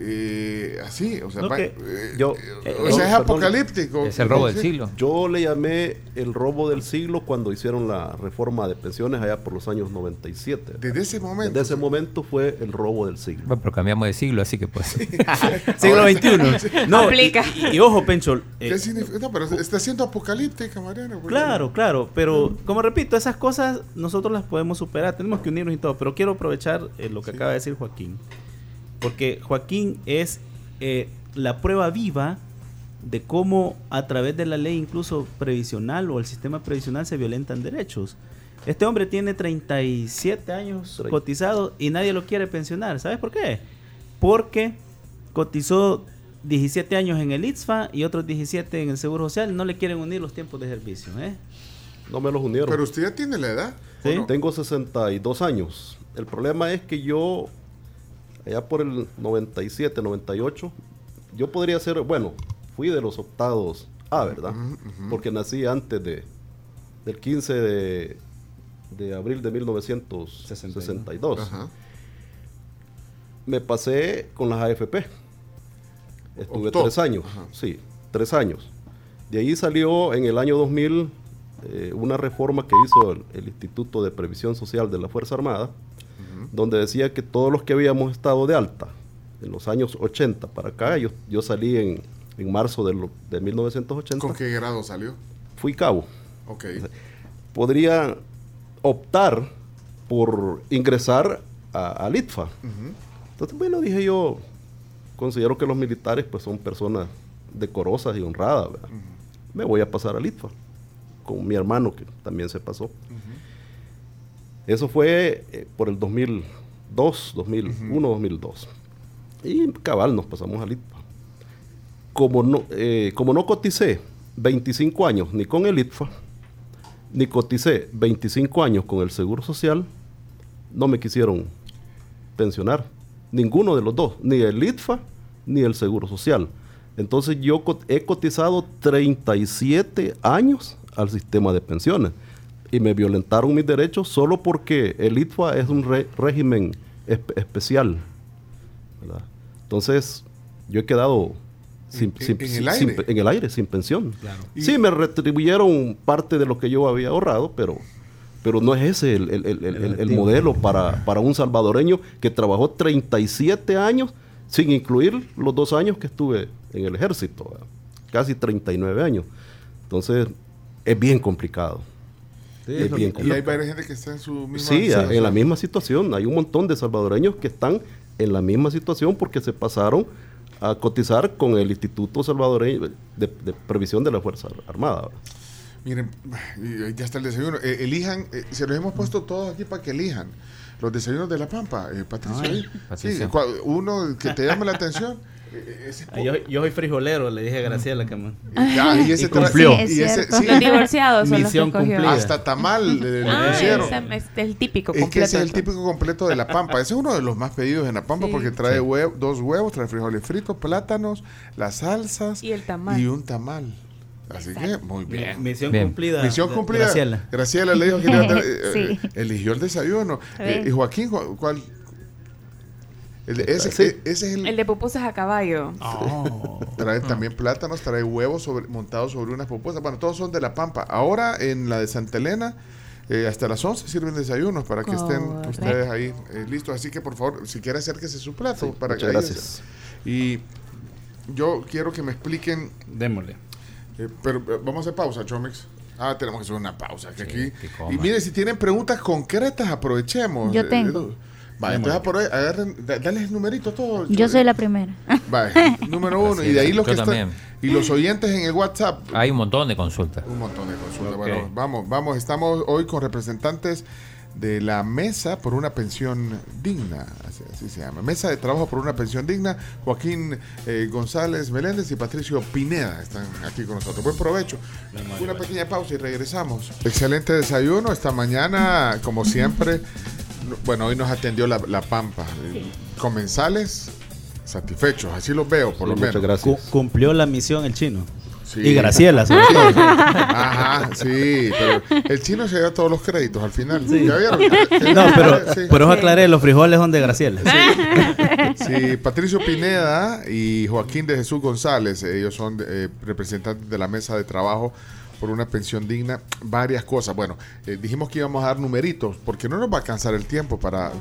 Eh, así, o sea, No, va- que- eh, yo- eh, o sea, es perdón. apocalíptico. Es el robo del siglo. Yo le llamé el robo del siglo cuando hicieron la reforma de pensiones allá por los años 97. Desde ese momento. Desde ese momento fue el robo del siglo. Bueno, pero cambiamos de siglo, así que pues. [laughs] Siglo XXI. No, Aplica. y- y ojo, Pencho. eh, ¿Qué significa? No, pero está siendo apocalíptica, Mariana. porque- Claro, claro, pero como repito, esas cosas nosotros las podemos superar, tenemos que unirnos y todo, pero quiero aprovechar eh, lo que acaba de decir Joaquín, porque Joaquín es eh, la prueba viva de cómo a través de la ley incluso previsional o el sistema previsional se violentan derechos. Este hombre tiene 37 años Treinta. cotizados y nadie lo quiere pensionar. ¿Sabes por qué? Porque cotizó 17 años en el ITSFA y otros 17 en el Seguro Social. No le quieren unir los tiempos de servicio. ¿eh? No me los unieron. Pero usted ya tiene la edad. ¿o Sí. no? Tengo 62 años. El problema es que yo, allá por el 97, 98, yo podría ser, bueno, fui de los optados A, ¿verdad? Porque nací antes de, del 15 de, de abril de 1962. Ajá. Me pasé con las AFP. Estuve Optó. tres años, Ajá. sí, tres años. De ahí salió en el año 2000 eh, una reforma que hizo el, el Instituto de Previsión Social de la Fuerza Armada, donde decía que todos los que habíamos estado de alta en los años 80 para acá, yo, yo salí en, en marzo de, lo- de 1980, ¿Con qué grado salió? fui cabo. Ok. Podría optar por ingresar a- al ITFA. Ujú. Entonces, bueno, dije yo, considero que los militares pues son personas decorosas y honradas. ¿verdad? Me voy a pasar al ITFA con mi hermano que también se pasó. Eso fue eh, por el 2002, 2001, 2002. Y cabal, nos pasamos al ITFA. Como no, eh, como no coticé 25 años ni con el ITFA, ni coticé 25 años con el Seguro Social, no me quisieron pensionar. Ninguno de los dos, ni el ITFA ni el Seguro Social. Entonces yo he cotizado 37 años al sistema de pensiones y me violentaron mis derechos solo porque el ITFA es un re- régimen espe- especial. ¿verdad? Entonces yo he quedado sin, En- sin- en el sin- aire. sin- en el aire, sin pensión. Y- Sí, me retribuyeron parte de lo que yo había ahorrado, pero, pero no es ese el, el- el- el- el- el modelo para, para un salvadoreño que trabajó 37 años, sin incluir los dos años que estuve en el ejército, ¿verdad? casi 39 años. Entonces, es bien complicado. es bien Y hay varias gente que está en su misma Sí, situación. en la misma situación. Hay un montón de salvadoreños que están en la misma situación porque se pasaron a cotizar con el Instituto Salvadoreño de, de Previsión de la Fuerza Armada. Miren, y ya está el desayuno. Eh, elijan, eh, se los hemos puesto todos aquí para que elijan. Los desayunos de la Pampa, eh, Patricio. Ay. Sí, uno que te llame la atención. [laughs] ese Ah, Yo, yo soy frijolero, le dije a Graciela que me- Ya, y ese Y cumplió. Sí, es y ese- cierto. sí, Los divorciados son los que cumplida. hasta tamal le, le [laughs] Ah, pusieron. es el típico Es completo. que ese es el típico completo de la Pampa. Ese es uno de los más pedidos en la Pampa Sí. porque trae huevo- dos huevos, trae frijoles fritos, plátanos, las salsas Y el tamal. y un tamal. Así que muy bien. Misión Bien. cumplida. Misión de- cumplida. Graciela. Graciela le dijo que [laughs] eh, Sí. eh, eligió el desayuno. Eh, y Joaquín, ¿cu- ¿cuál? El de- ese, Sí. eh, ese es el, El de pupusas a caballo. Oh. [laughs] Trae también plátanos, trae huevos sobre, montados sobre unas pupusas. Bueno, todos son de La Pampa. Ahora en la de Santa Elena, eh, hasta las 11 sirven desayunos para que estén Correcto. ustedes ahí eh, listos. Así que por favor, si quiere acérquese su plato. Sí, para muchas que ahí- gracias. Y yo quiero que me expliquen, Démosle. Eh, pero eh, vamos a hacer pausa, Chomex. Ah, tenemos que hacer una pausa. Que Sí, aquí, que y mire, si tienen preguntas concretas, aprovechemos. Yo Eh, tengo. eh, Vaya, entonces por ahí, agarren, da- dale el numerito todo. Yo soy la primera. Vaya, [laughs] número uno. Y de ahí los que están. también. Y los oyentes en el WhatsApp. Hay un montón de consultas. Un montón de consultas. Bueno, vamos, vamos. Estamos hoy con representantes de la Mesa por una Pensión Digna. Así, así se llama. Mesa de Trabajo por una Pensión Digna. Joaquín eh, González Meléndez y Patricio Pineda están aquí con nosotros. Buen provecho. Una pequeña pausa y regresamos. Excelente desayuno. Esta mañana, como siempre, no- bueno, hoy nos atendió la, la Pampa. Comensales satisfechos. Así los veo, por Sí, lo menos. Gracias. cumplió la misión el chino. Sí. Y Graciela, sobre [laughs] todo. Ajá, sí, pero el chino se lleva todos los créditos al final. ¿Ya vieron? No, pero, Sí. pero os aclaré, los frijoles son de Graciela. [laughs] Sí, Patricio Pineda y Joaquín de Jesús González, ellos son eh, representantes de la mesa de trabajo por una pensión digna, varias cosas. Bueno, eh, dijimos que íbamos a dar numeritos, porque no nos va a alcanzar el tiempo para...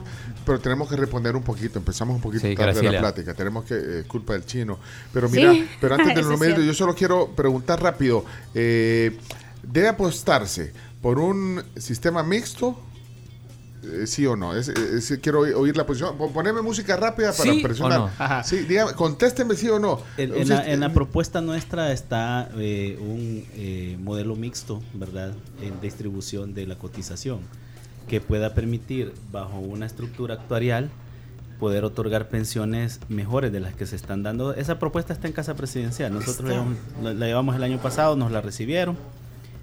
Pero tenemos que responder un poquito, empezamos un poquito Sí, tarde la Graciela. plática, tenemos que... eh, culpa del chino. Pero Sí, mira, pero antes de los [laughs] numeritos, yo solo quiero preguntar rápido, eh, ¿debe apostarse por un sistema mixto? Eh, ¿Sí o no? Es- es- es- quiero oír, la posición. Pon- Poneme música rápida para ¿Sí presionar. o no? Ajá. Sí, dígame, contésteme sí o no. En, la, en la propuesta nuestra está eh, un eh, modelo mixto, ¿verdad? En distribución de la cotización, que pueda permitir, bajo una estructura actuarial, poder otorgar pensiones mejores de las que se están dando. Esa propuesta está en Casa Presidencial. Nosotros llevamos- la, la llevamos el año pasado, nos la recibieron.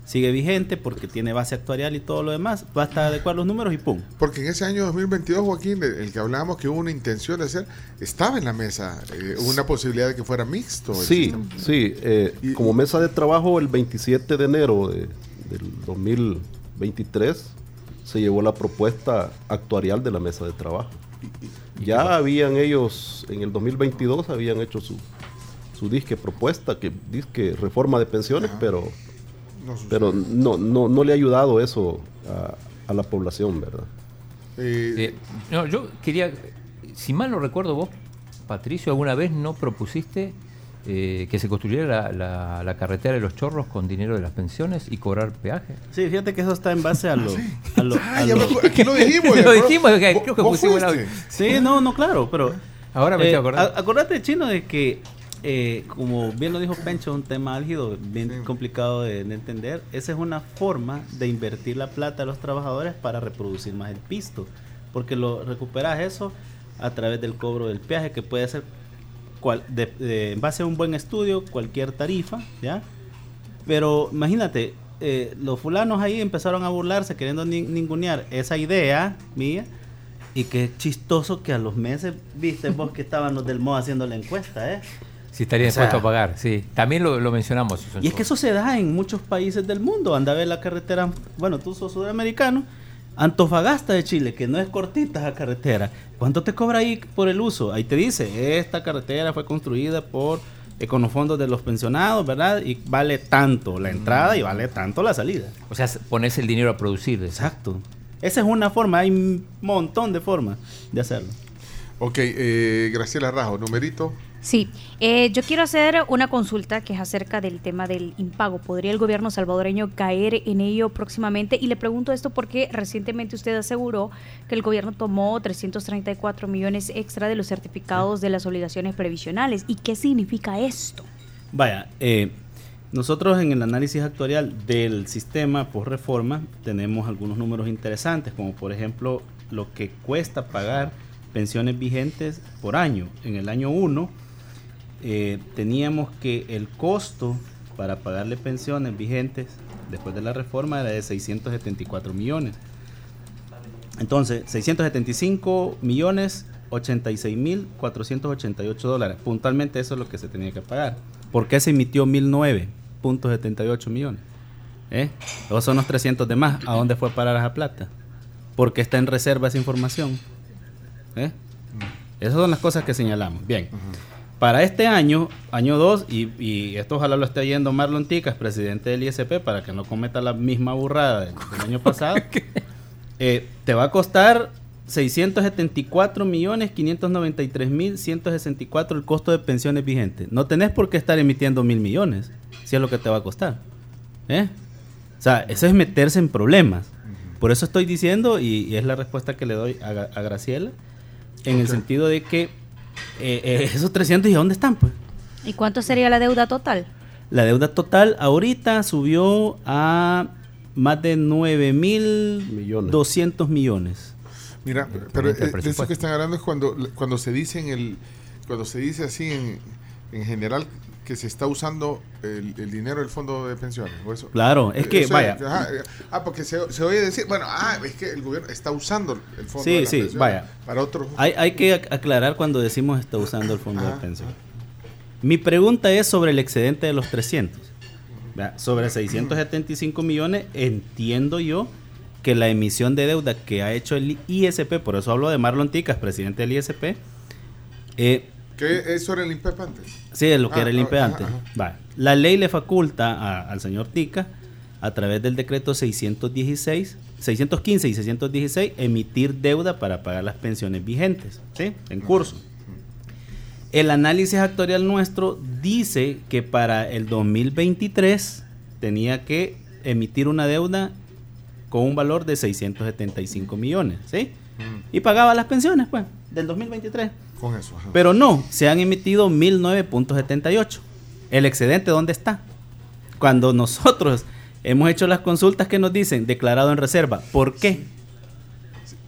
Sigue vigente porque tiene base actuarial y todo lo demás. Basta adecuar los números y ¡pum! Porque en ese año 2022, Joaquín, el, el que hablábamos que hubo una intención de hacer, estaba en la mesa. eh, hubo una posibilidad de que fuera mixto. el Sí, sistema. sí. eh, Y- como mesa de trabajo, el 27 de enero de- del 2023 se llevó la propuesta actuarial de la mesa de trabajo. Ya habían ellos, en el 2022, habían hecho su, su disque propuesta, que disque reforma de pensiones, pero, No pero no, no, no le ha ayudado eso a, a la población, ¿verdad? Eh, Eh, no, yo quería, si mal no recuerdo vos, Patricio, alguna vez no propusiste eh, que se construyera la, la- la carretera de los chorros con dinero de las pensiones y cobrar peaje. Sí, fíjate que eso está en base a lo... a lo- ah, a ya lo- me aquí lo dijimos. [laughs] Sí, no, no, claro, pero... Ahora me eh, estoy acordando. acordate, Chino, de que, eh, como bien lo dijo Pencho, un tema álgido, bien Sí. complicado de, de entender. Esa es una forma de invertir la plata de los trabajadores para reproducir más el pisto. Porque lo recuperas eso a través del cobro del peaje, que puede ser cual, de, de- en base a un buen estudio, cualquier tarifa, ¿ya? Pero imagínate, eh, los fulanos ahí empezaron a burlarse, queriendo ni- ningunear esa idea mía. Y qué chistoso que a los meses, viste vos que estaban los del MO haciendo la encuesta, ¿eh? Si estaría O sea- dispuesto a pagar, sí. También lo, lo mencionamos. Y es que eso se da en muchos países del mundo. Anda a ver la carretera, bueno, tú sos sudamericano, Antofagasta de Chile, que no es cortita esa carretera. ¿Cuánto te cobra ahí por el uso? Ahí te dice, esta carretera fue construida por con los fondos de los pensionados, ¿verdad? Y vale tanto la entrada y vale tanto la salida. O sea, pones el dinero a producir. Exacto. Esa es una forma, hay un montón de formas de hacerlo. Ok, eh, Graciela Rajo, numerito. Sí, eh, yo quiero hacer una consulta que es acerca del tema del impago. ¿Podría el gobierno salvadoreño caer en ello próximamente? Y le pregunto esto porque recientemente usted aseguró que el gobierno tomó 334 millones extra de los certificados de las obligaciones previsionales. ¿Y qué significa esto? Vaya, eh, nosotros en el análisis actuarial del sistema por reforma tenemos algunos números interesantes, como por ejemplo lo que cuesta pagar pensiones vigentes por año. En el año 1 eh, teníamos que el costo para pagarle pensiones vigentes después de la reforma era de 674 millones. Entonces, 675 millones 86 mil 488 dólares. Puntualmente eso es lo que se tenía que pagar. ¿Por qué se emitió 1009.78 millones? ¿Eh? Esos son los 300 de más. ¿A dónde fue parar esa plata? Porque está en reserva esa información. ¿Eh? Esas son las cosas que señalamos. Bien. Para este año, año 2, y, y esto ojalá lo esté yendo Marlon Ticas, presidente del ISP, para que no cometa la misma burrada del, del año pasado, [laughs] eh, te va a costar 674 millones 593 mil 164 el costo de pensiones vigentes. No tenés por qué estar emitiendo mil millones, si es lo que te va a costar. ¿Eh? O sea, eso es meterse en problemas. Por eso estoy diciendo, y, y es la respuesta que le doy a, a Graciela, en el Ok. sentido de que eh, eh, esos 300, ¿y dónde están? Pues? ¿Y cuánto sería la deuda total? La deuda total ahorita subió a más de 9 mil Millones. 200 millones. Mira, pero eh, de eso que están hablando es cuando, cuando se dice en el, cuando se dice así en, en general que se está usando el, el dinero del fondo de pensiones. ¿o eso? Claro, es que, Eso vaya. ajá, eh, ah, porque se, se oye decir, bueno, ah, es que el gobierno está usando el fondo Sí, de las sí, pensiones vaya. para otros. Hay, hay que ac- aclarar cuando decimos está usando el fondo de Ajá. pensión. Mi pregunta es sobre el excedente de los 300. Vea, Sobre 675 millones, entiendo yo que la emisión de deuda que ha hecho el ISP, por eso hablo de Marlon Ticas, presidente del ISP, eh, ¿Qué eso era el INPEP antes? Sí, es lo que Ah, era el ah, ajá. Va. La ley le faculta a- al señor Tica, a través del decreto 616, 615 y 616, emitir deuda para pagar las pensiones vigentes, ¿sí? En curso. El análisis actuarial nuestro dice que para el 2023 tenía que emitir una deuda con un valor de 675 millones, ¿sí? Y pagaba las pensiones, pues, del 2023. Con eso. ajá. Pero no, se han emitido 1009.78. ¿El excedente dónde está? Cuando nosotros [laughs] hemos hecho las consultas que nos dicen declarado en reserva, ¿por qué?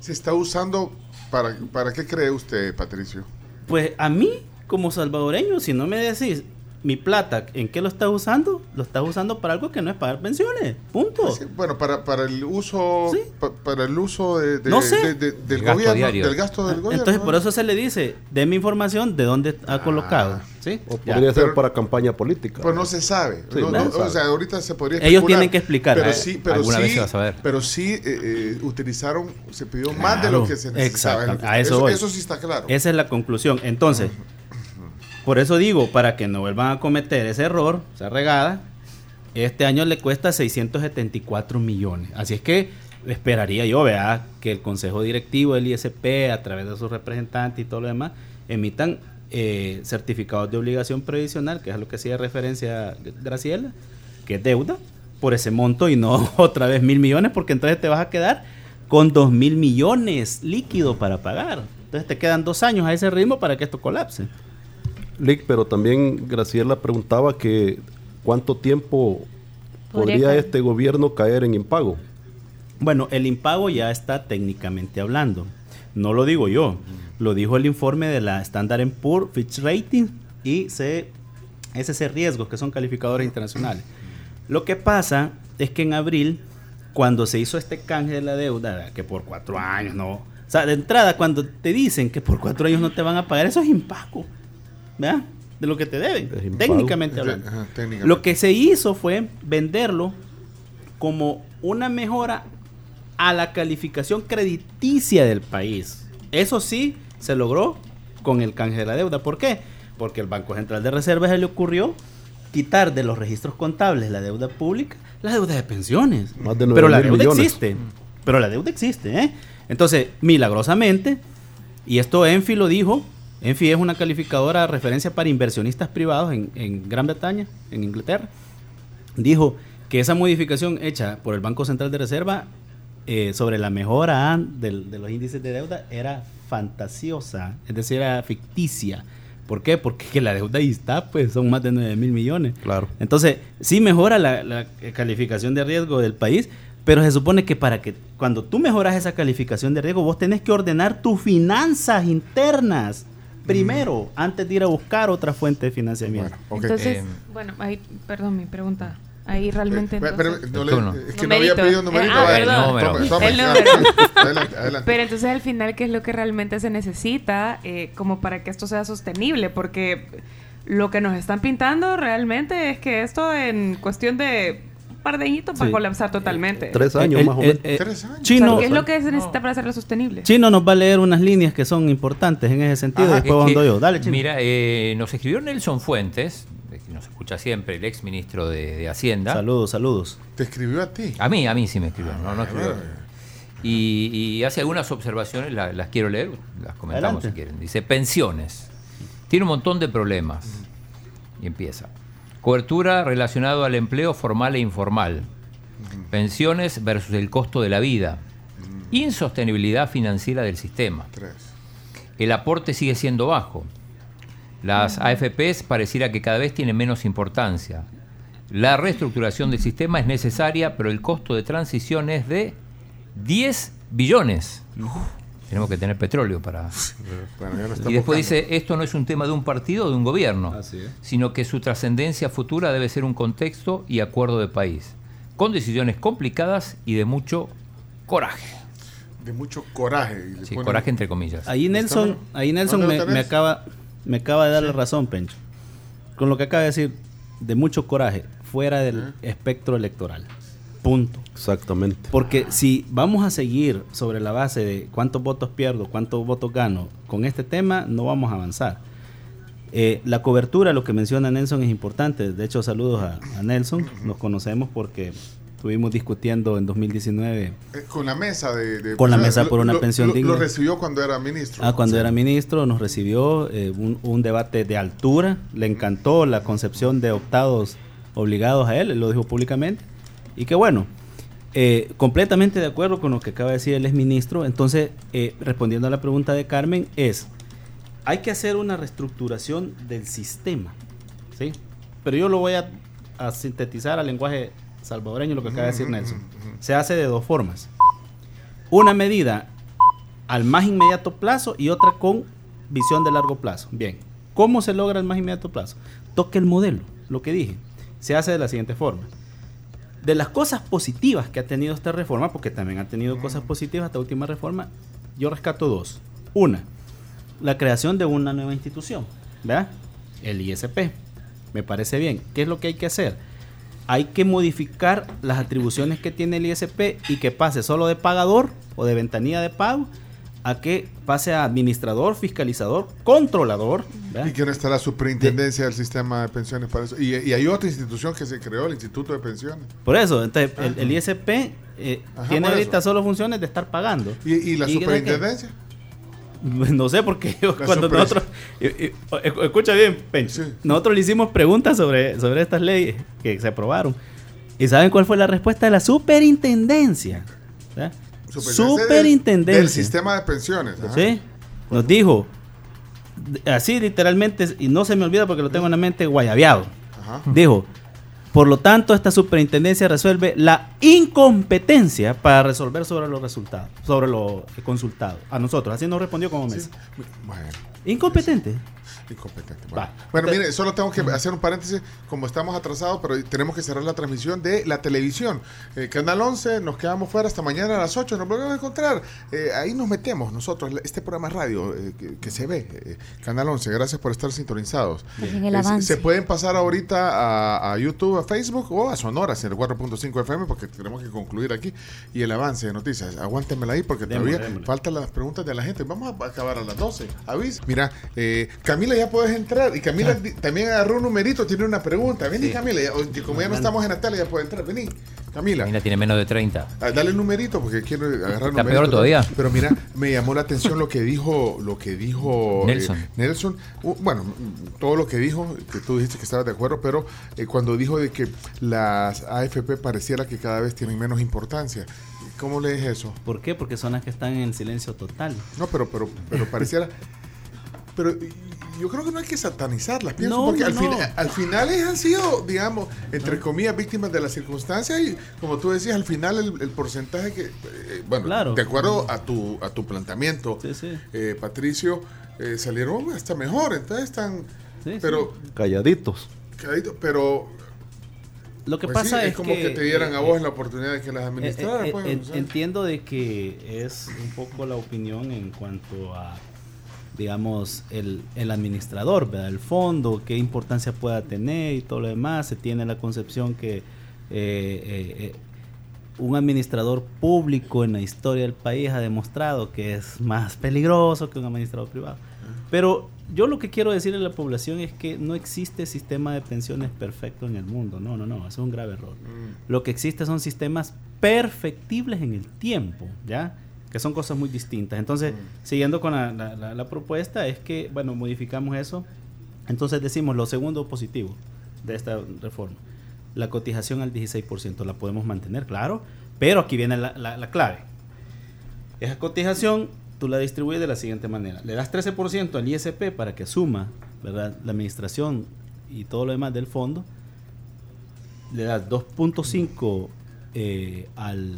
¿Se está usando para, para qué cree usted, Patricio? Pues a mí, como salvadoreño, si no me decís mi plata, ¿en qué lo estás usando? Lo estás usando para algo que no es pagar pensiones. Punto. Sí, bueno, para, para el uso Sí. pa- para el uso de, de- No sé. de- de- del El gasto gobierno, diario. del gasto del gobierno. Entonces, por eso se le dice, deme información de dónde ha colocado. ¿sí? O Ya. podría ser Pero- para campaña política. Pues no se sabe. Sí, No, no no, se o sea, ahorita se podría Ellos tienen que explicar. Pero Eh, sí, pero alguna sí, vez se va a saber. Pero sí eh, eh, utilizaron, se pidió más de lo que se necesitaba. exacto, a eso voy. eso sí está claro. Esa es la conclusión. Entonces, por eso digo, para que no vuelvan a cometer ese error, esa regada, este año le cuesta 674 millones. Así es que esperaría yo, vea, que el Consejo Directivo del ISP, a través de sus representantes y todo lo demás, emitan eh, certificados de obligación previsional, que es a lo que hacía referencia Graciela, que es deuda, por ese monto y no [laughs] otra vez mil millones, porque entonces te vas a quedar con dos mil millones líquido para pagar. Entonces te quedan dos años a ese ritmo para que esto colapse. Lick, pero también Graciela preguntaba que cuánto tiempo Podría este gobierno caer en impago. Bueno, el impago ya está técnicamente hablando. No lo digo yo, lo dijo el informe de la Standard Poor's Fitch Rating y C- SC Riesgos, que son calificadores internacionales. Lo que pasa es que en abril, cuando se hizo este canje de la deuda, que por cuatro años no. O sea, de entrada, cuando te dicen que por cuatro años no te van a pagar, eso es impago. ¿Verdad? De lo que te deben, técnicamente Ajá, hablando. técnicamente. Lo que se hizo fue venderlo como una mejora a la calificación crediticia del país. Eso sí se logró con el canje de la deuda. ¿Por qué? Porque el Banco Central de Reservas se le ocurrió quitar de los registros contables la deuda pública, la deuda de pensiones. Más de Pero la deuda millones. existe. Pero la deuda existe, ¿eh? Entonces, milagrosamente, y esto Enfi lo dijo Enfi es una calificadora de referencia para inversionistas privados en, en Gran Bretaña, en Inglaterra. Dijo que esa modificación hecha por el Banco Central de Reserva eh, sobre la mejora de los índices de deuda era fantasiosa, es decir, era ficticia. ¿Por qué? Porque que la deuda ahí está, pues son más de 9 mil millones. Claro. Entonces, sí mejora la, la calificación de riesgo del país, pero se supone que para que cuando tú mejoras esa calificación de riesgo, vos tenés que ordenar tus finanzas internas primero, antes de ir a buscar otra fuente de financiamiento. Bueno. Entonces, Eh, bueno, ahí, perdón, mi pregunta. Ahí realmente. Eh, pero- entonces- no le- Turno. es que no había pedido numerito. Ah, vaya. perdón. Número. Tome, tome, El número. Adelante, adelante. Pero entonces al final, ¿qué es lo que realmente se necesita eh, como para que esto sea sostenible? Porque lo que nos están pintando realmente es que esto en cuestión de un par de añitos va a Sí. colapsar totalmente. Tres años El- más o el- menos. el- Tres años. O sea, Chino, ¿Qué es lo que se necesita para hacerlo sostenible? Chino nos va a leer unas líneas que son importantes en ese sentido Ajá. y después ando yo. Dale, Chino. Mira, eh, nos escribió Nelson Fuentes, que nos escucha siempre, el ex ministro de, de Hacienda. Saludos, saludos. Te escribió a ti. A mí, a mí sí me escribió, no, no escribió. bueno. Y, y hace algunas observaciones, la- las quiero leer, las comentamos Adelante. si quieren. Dice, pensiones. Tiene un montón de problemas. Y empieza. Cobertura relacionado al empleo formal e informal. Pensiones versus el costo de la vida. Insostenibilidad financiera del sistema. El aporte sigue siendo bajo. Las AFPs pareciera que cada vez tienen menos importancia. La reestructuración del sistema es necesaria, pero el costo de transición es de 10 billones. Tenemos que tener petróleo para... [laughs] Bueno, ya lo está Y después buscando. dice, esto no es un tema de un partido o de un gobierno, sino que su trascendencia futura debe ser un contexto y acuerdo de país, con decisiones complicadas y de mucho coraje. De mucho coraje. y Sí, pone- coraje entre comillas. Ahí Nelson, ahí Nelson ¿Dónde me, acaba, me acaba de dar la razón, Pencho. Con lo que acaba de decir, de mucho coraje, fuera del espectro electoral. Punto. Exactamente. Porque si vamos a seguir sobre la base de cuántos votos pierdo, cuántos votos gano con este tema, no vamos a avanzar. Eh, la cobertura, lo que menciona Nelson, es importante. De hecho, saludos a, a Nelson. Nos conocemos porque estuvimos discutiendo en 2019 Eh, Con la mesa de. de- Con la mesa por una lo- pensión lo- digna. Lo recibió cuando era ministro. Ah, cuando Sí. era ministro nos recibió eh, un, un debate de altura, le encantó la concepción de optados obligados a él, él lo dijo públicamente, y que bueno, eh, completamente de acuerdo con lo que acaba de decir el exministro, entonces, eh, respondiendo a la pregunta de Carmen, es, hay que hacer una reestructuración del sistema, ¿sí? Pero yo lo voy a, a sintetizar al lenguaje salvadoreño, lo que acaba de decir Nelson. Se hace de dos formas. Una medida al más inmediato plazo y otra con visión de largo plazo. Bien, ¿cómo se logra el más inmediato plazo? Toque el modelo, lo que dije. Se hace de la siguiente forma. De las cosas positivas que ha tenido esta reforma, porque también ha tenido cosas positivas esta última reforma, yo rescato dos. Una, la creación de una nueva institución, ¿verdad? El ISP. Me parece bien. ¿Qué es lo que hay que hacer? Hay que modificar las atribuciones que tiene el ISP y que pase solo de pagador o de ventanilla de pago a que pase a administrador, fiscalizador, controlador. ¿verdad? Y que no está la superintendencia del sistema de pensiones para eso. Y, y hay otra institución que se creó, el Instituto de Pensiones. Por eso, entonces, el, el ISP eh, Ajá, tiene ahorita solo funciones de estar pagando. ¿Y, y la superintendencia? [laughs] No sé por qué yo- La cuando nosotros escucha bien, Pencho. Sí. Nosotros le hicimos preguntas sobre, sobre estas leyes que se aprobaron. ¿Y saben cuál fue la respuesta de la superintendencia? ¿verdad? Superintendencia del- sistema de pensiones. ajá. ¿Sí? Nos dijo así literalmente y no se me olvida porque lo tengo en la mente guayabeado. Ajá. Dijo, por lo tanto, esta superintendencia resuelve la incompetencia para resolver sobre los resultados, sobre lo consultado. A nosotros, así nos respondió como mesa. Bueno. Incompetente. Incompetente. Bueno, Va. Bueno, Entonces- mire, solo tengo que hacer un paréntesis, como estamos atrasados, pero tenemos que cerrar la transmisión de la televisión. Eh, Canal 11, nos quedamos fuera hasta mañana a las 8, nos volvemos a encontrar. Eh, ahí nos metemos nosotros, este programa radio eh, que, que se ve, eh, Canal 11, gracias por estar sintonizados. En el Eh, se- avance. se pueden pasar ahorita a, a YouTube, a Facebook o a Sonoras en el 4.5 FM porque tenemos que concluir aquí. Y el avance de noticias, aguántenmela ahí porque Démosle, todavía démosle. faltan las preguntas de la gente. Vamos a acabar a las 12. Avis. Mira, eh, Camila ya puedes entrar. Y Camila di- también agarró un numerito, tiene una pregunta. Vení, Camila. ya- como ya no estamos en Natalia, ya puede entrar. Vení. Camila. Camila tiene menos de 30. Ah, Dale el numerito porque quiero agarrar Está numerito. peor todavía. Pero mira, me llamó la atención lo que dijo, lo que dijo eh, Nelson. Nelson. Uh, bueno, todo lo que dijo, que tú dijiste que estabas de acuerdo, pero eh, cuando dijo de que las AFP pareciera que cada vez tienen menos importancia. ¿Cómo lees eso? ¿Por qué? Porque son las que están en silencio total. No, pero, pero, pero pareciera. [laughs] Pero yo creo que no hay que satanizarlas, pienso, No, porque no, al, no. final, al final ellas han sido, digamos, entre comillas, víctimas de las circunstancias y, como tú decías, al final el, el porcentaje que, eh, bueno, Claro. de acuerdo a tu, a tu planteamiento, Sí, sí. eh, Patricio, eh, salieron hasta mejor, entonces están, Sí, pero, Calladitos. calladito, pero Lo que pues pasa sí, es, es como que, te dieran a eh, vos la oportunidad de que las administraras. eh, pues, eh, entiendo de que es un poco la opinión en cuanto a, digamos, el, el administrador, ¿verdad? El fondo, qué importancia pueda tener y todo lo demás. Se tiene la concepción que eh, eh, eh, un administrador público en la historia del país ha demostrado que es más peligroso que un administrador privado. Pero yo lo que quiero decirle a la población es que no existe sistema de pensiones perfecto en el mundo. No, no, no, eso es un grave error. Lo que existe son sistemas perfectibles en el tiempo, ¿ya? Que son cosas muy distintas. Entonces, siguiendo con la, la- la- la propuesta, es que, bueno, modificamos eso. Entonces decimos lo segundo positivo de esta reforma. La cotización al 16% la podemos mantener, claro, pero aquí viene la clave. Esa cotización tú la distribuyes de la siguiente manera. Le das 13% al ISP para que suma ¿verdad? la administración y todo lo demás del fondo. Le das 2.5 eh, al,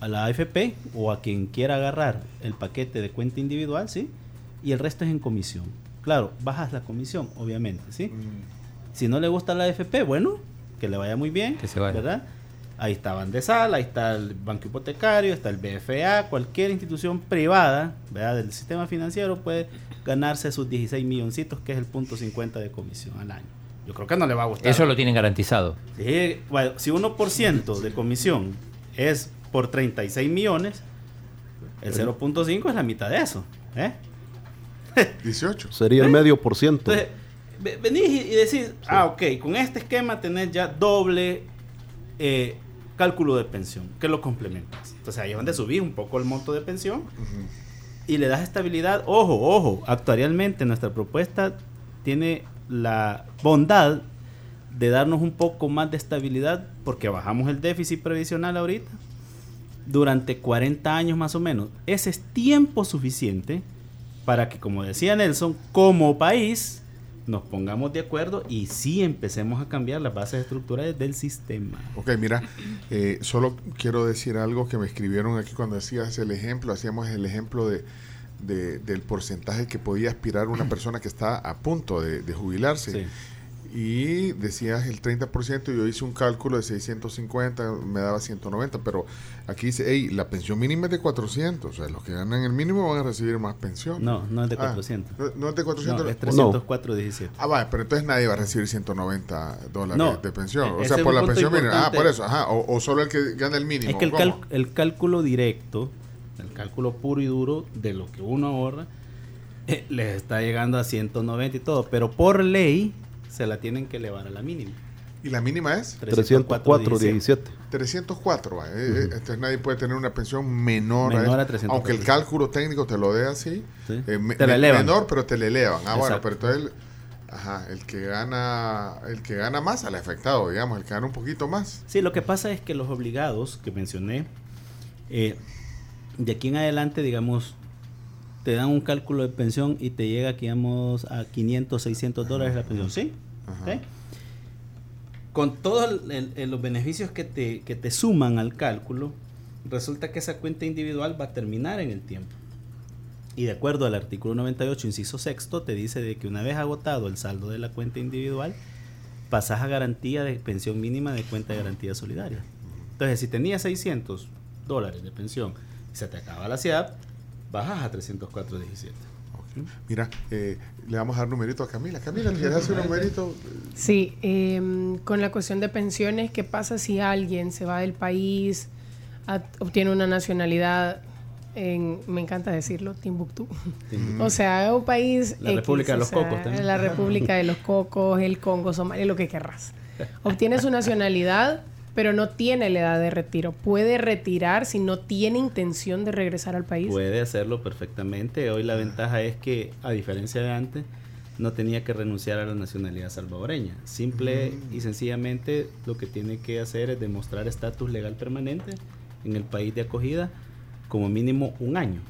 a la AFP o a quien quiera agarrar el paquete de cuenta individual, ¿sí? Y el resto es en comisión. Claro, bajas la comisión, obviamente, ¿sí? Si no le gusta la AFP, bueno, que le vaya muy bien, Que se vaya. ¿verdad? Ahí está Bandesal, ahí está el Banco Hipotecario, está el BFA, cualquier institución privada, ¿verdad? Del sistema financiero puede ganarse sus 16 milloncitos, que es el punto 50 de comisión al año. Yo creo que no le va a gustar. Eso lo tienen garantizado. Sí, bueno, si 1% de comisión es por 36 millones, el 0.5 es la mitad de eso. ¿eh? [laughs] 18. Sería el medio por ciento. Entonces, ve- venís y decís, ah, ok, con este esquema tenés ya doble eh, cálculo de pensión, que lo complementas. Entonces ahí es donde subís un poco el monto de pensión y le das estabilidad. Ojo, ojo, actualmente nuestra propuesta tiene la bondad de darnos un poco más de estabilidad porque bajamos el déficit previsional ahorita durante 40 años más o menos. Ese es tiempo suficiente para que, como decía Nelson, como país nos pongamos de acuerdo y sí empecemos a cambiar las bases estructurales del sistema. Ok, mira, eh, solo quiero decir algo que me escribieron aquí cuando hacías el ejemplo, hacíamos el ejemplo de, de- del porcentaje que podía aspirar una persona que está a punto de, de jubilarse. Sí. Y decías el 30%, yo hice un cálculo de 650, me daba 190, pero aquí dice, hey, la pensión mínima es de 400, o sea, los que ganan el mínimo van a recibir más pensión. No, no es de Ah, 400. no, no es de 400. No, es No. 304.17. Ah, vaya, pero entonces nadie va a recibir 190 dólares No, de pensión. e- O sea, por la pensión mínima. Ah, por eso, ajá. O, o solo el que gana el mínimo. Es que el, cal- el cálculo directo, el cálculo puro y duro de lo que uno ahorra, eh, [laughs] les está llegando a 190 y todo, pero por ley se la tienen que elevar a la mínima. ¿Y la mínima es? 304.17. 304. va. Eh, eh, Entonces nadie puede tener una pensión menor, Menor a eso. 304. Aunque el cálculo técnico te lo dé así. Sí. eh, me- Te la elevan. Menor, pero te le elevan. Ah, bueno, pero entonces... el- Ajá, el que gana el que gana más al afectado, digamos, el que gana un poquito más. Sí, lo que pasa es que los obligados que mencioné, eh, de aquí en adelante, digamos, te dan un cálculo de pensión y te llega, digamos, a 500, 600 dólares la pensión, ¿sí? Ajá. ¿Ok? Con todos los beneficios que te, que te suman al cálculo, resulta que esa cuenta individual va a terminar en el tiempo. Y de acuerdo al artículo 98, inciso sexto, te dice de que una vez agotado el saldo de la cuenta individual, pasas a garantía de pensión mínima de cuenta de garantía solidaria. Entonces, si tenías 600 dólares de pensión y se te acaba la CIAP, bajas a 304.17. Mira, eh, le vamos a dar numerito a Camila. Camila, ¿le quieres hacer un numerito? Sí, em, con la cuestión de pensiones, ¿qué pasa si alguien se va del país, a- obtiene una nacionalidad en, me encanta decirlo, Timbuktu? [laughs] O sea, un país... La República de o los sea, Cocos también. La República de los Cocos, el Congo, Somalia, lo que querrás. [laughs] Obtiene su nacionalidad pero no tiene la edad de retiro. Puede retirar si no tiene intención de regresar al país. Puede hacerlo perfectamente. Hoy la ventaja es que, a diferencia de antes, no tenía que renunciar a la nacionalidad salvadoreña. Simple y sencillamente lo que tiene que hacer es demostrar estatus legal permanente en el país de acogida como mínimo un año.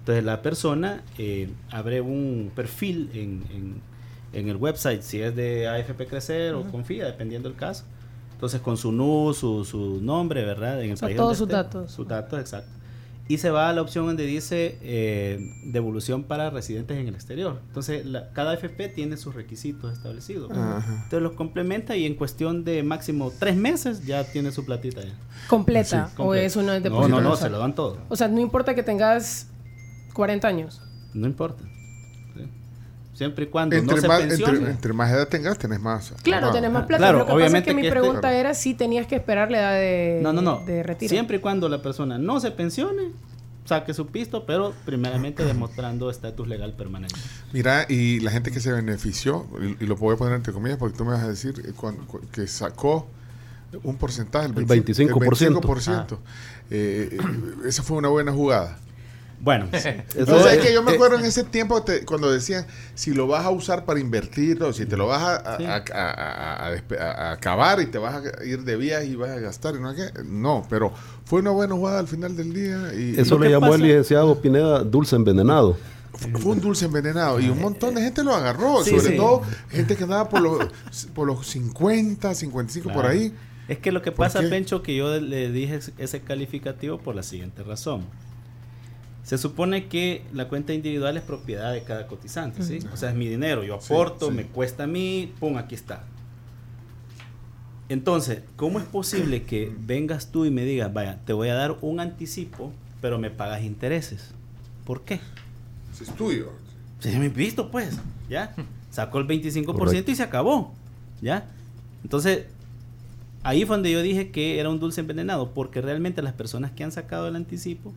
Entonces la persona eh, abre un perfil en, en- en el website, si es de AFP Crecer o Confía, dependiendo del caso. Entonces con su NU, su, su nombre, ¿verdad? En el O sea, país todos sus datos. Sus datos, exacto. Y se va a la opción donde dice eh, devolución para residentes en el exterior. Entonces la- cada AFP tiene sus requisitos establecidos. Ajá. Entonces los complementa y en cuestión de máximo tres meses ya tiene su platita ya. ¿Completa? Sí, ¿O es una No, depósito no, no, mensual? se lo dan todo. O sea, no importa que tengas 40 años. No importa. Siempre y cuando Entre, no se más, pensione. entre, entre más edad tengas, tenés más. Claro, Ah, tenés más ah. plata. Claro, lo que pasa es obviamente que mi este- pregunta era si tenías que esperar la edad de, No, no, no. de retiro. Siempre y cuando la persona no se pensione, saque su pisto, pero primeramente [clears throat] demostrando estatus legal permanente. Mira, y la gente que se benefició, y, y lo voy a poner entre comillas porque tú me vas a decir eh, cuan- cu- que sacó un porcentaje, el El 25%. 25%. 25%. Eh, eh, esa fue una buena jugada. Bueno, [laughs] o sea, es- que yo me eh, acuerdo en ese tiempo te- cuando decían si lo vas a usar para invertir o si te lo vas a, a- Sí. a- a- a despe- a- a acabar y te vas a ir de viaje y vas a gastar y no, no, pero fue una buena jugada al final del día y, Eso y le ¿Qué llamó pasa? el licenciado Pineda dulce envenenado. fu- fue un dulce envenenado y un montón de gente lo agarró, Sí, sobre sí. todo gente que andaba por los, por los 50, 55 por Claro. ahí. Es que lo que ¿Por pasa? Pencho, que yo le dije ese calificativo por la siguiente razón. Se supone que la cuenta individual es propiedad de cada cotizante, ¿sí? O sea, es mi dinero, yo aporto, sí. me cuesta a mí, pum, aquí está. Entonces, ¿cómo es posible que vengas tú y me digas, vaya, te voy a dar un anticipo, pero me pagas intereses? ¿Por qué? Es tuyo. Se me visto, pues, ¿ya? Sacó el 25% Correcto. y se acabó, ¿ya? Entonces, ahí fue donde yo dije que era un dulce envenenado, porque realmente las personas que han sacado el anticipo,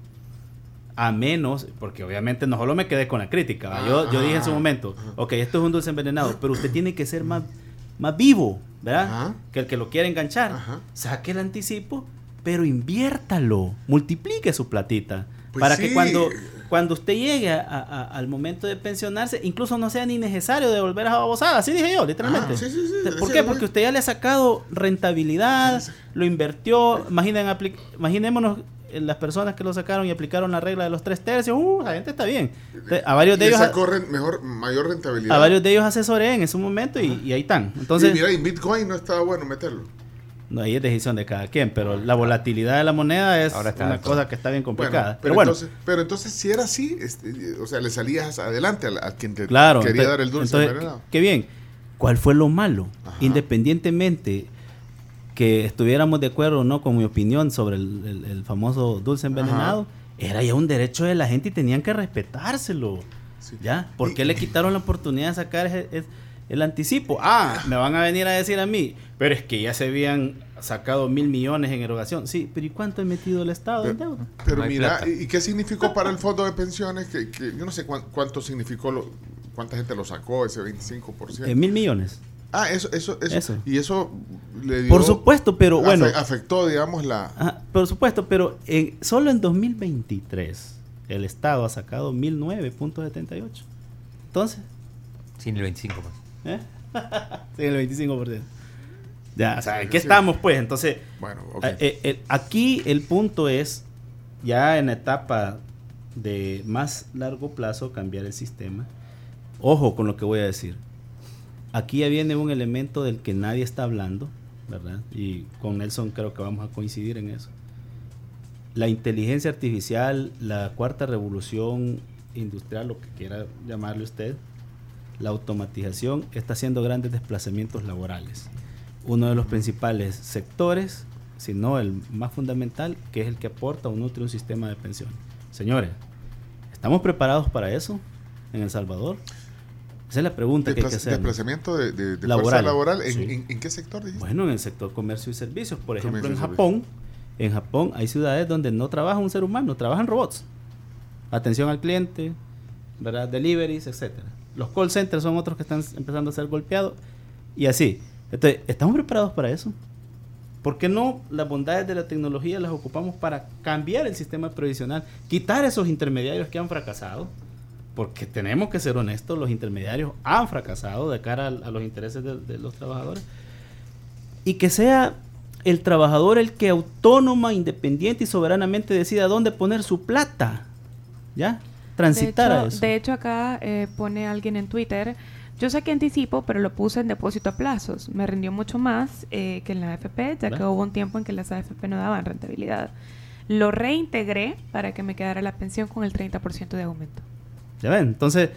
a menos, porque obviamente no solo me quedé con la crítica, ¿va? yo, yo dije en su momento, ok, esto es un dulce envenenado, pero usted tiene que ser más, más vivo, ¿verdad? Ajá. Que el que lo quiere enganchar, Ajá. saque el anticipo, pero inviértalo, multiplique su platita, Pues para sí. que cuando cuando usted llegue a- a- al momento de pensionarse, incluso no sea ni necesario devolver a babosada, así dije yo, literalmente. Ah, sí, sí, sí, ¿Por qué? Porque usted ya le ha sacado rentabilidad, lo invirtió, imaginen, imaginémonos las personas que lo sacaron y aplicaron la regla de los tres tercios, uh, la gente está bien. A varios de ellos, sacó ren- mejor, mayor rentabilidad. a varios de ellos asesoré en ese momento y, y ahí están. Entonces, y mira, y Bitcoin no estaba bueno meterlo. no, ahí es decisión de cada quien, pero la volatilidad de la moneda es Ahora está una alto. cosa que está bien complicada. Bueno, pero, bueno, Entonces, pero entonces, si era así, este, o sea, le salías adelante al- a, quien te Claro. quería dar el dulce entonces, qué bien. ¿Cuál fue lo malo? Ajá. Independientemente que estuviéramos de acuerdo o no con mi opinión sobre el, el- el famoso dulce envenenado, era ya un derecho de la gente y tenían que respetárselo. Sí. ¿Ya? ¿Por Y- qué le quitaron la oportunidad de sacar ese- ese- el anticipo? Ah, me van a venir a decir a mí, pero es que ya se habían sacado mil millones en erogación. Sí, pero ¿y cuánto ha metido el Estado en deuda? Pero No mira, plata. ¿y qué significó para el fondo de pensiones? Que, que yo no sé cuán- cuánto significó, lo, cuánta gente lo sacó, ese 25%. Eh, mil millones. Ah, eso, eso, eso, eso. Y eso le dio... Por supuesto, pero bueno. afe- afectó, digamos, la... Ajá, por supuesto, pero en- solo en 2023 el Estado ha sacado 1009.78. Entonces, Sin el 25%. ¿eh? [laughs] Sí, el 25%. Ya, o sea, ¿en qué Sí. estamos pues? Entonces, Bueno, ok. eh, eh, aquí el punto es, ya en la etapa de más largo plazo, cambiar el sistema. Ojo con lo que voy a decir. Aquí ya viene un elemento del que nadie está hablando, ¿verdad? Y con Nelson creo que vamos a coincidir en eso. La inteligencia artificial, la cuarta revolución industrial, lo que quiera llamarle usted, la automatización está haciendo grandes desplazamientos laborales. Uno de los principales sectores, si no el más fundamental, que es el que aporta o nutre un sistema de pensiones. Señores, ¿estamos preparados para eso en El Salvador? Esa es la pregunta que hay que hacer. desplazamiento de, de- de fuerza Laboral. laboral. ¿En, Sí. en- en qué sector dijiste? Bueno, en el sector comercio y servicios. Por ejemplo, Comercio en Japón, en Japón hay ciudades donde no trabaja un ser humano, trabajan robots. Atención al cliente, ¿verdad? Deliveries, etcétera. Los call centers son otros que están empezando a ser golpeados y así. Entonces, ¿estamos preparados para eso? ¿Por qué no las bondades de la tecnología las ocupamos para cambiar el sistema previsional? Quitar esos intermediarios que han fracasado, porque tenemos que ser honestos, los intermediarios han fracasado de cara a, a los intereses de, de los trabajadores. Y que sea el trabajador el que autónoma, independiente y soberanamente decida dónde poner su plata. ¿Ya? Transitar de hecho, a eso. De hecho, acá eh, pone alguien en Twitter, yo saqué anticipo, pero lo puse en depósito a plazos. Me rindió mucho más eh, que en la AFP, ya que hubo un tiempo en que las AFP no daban rentabilidad. Lo reintegré para que me quedara la pensión con el 30% de aumento. ¿Ya ven? Entonces,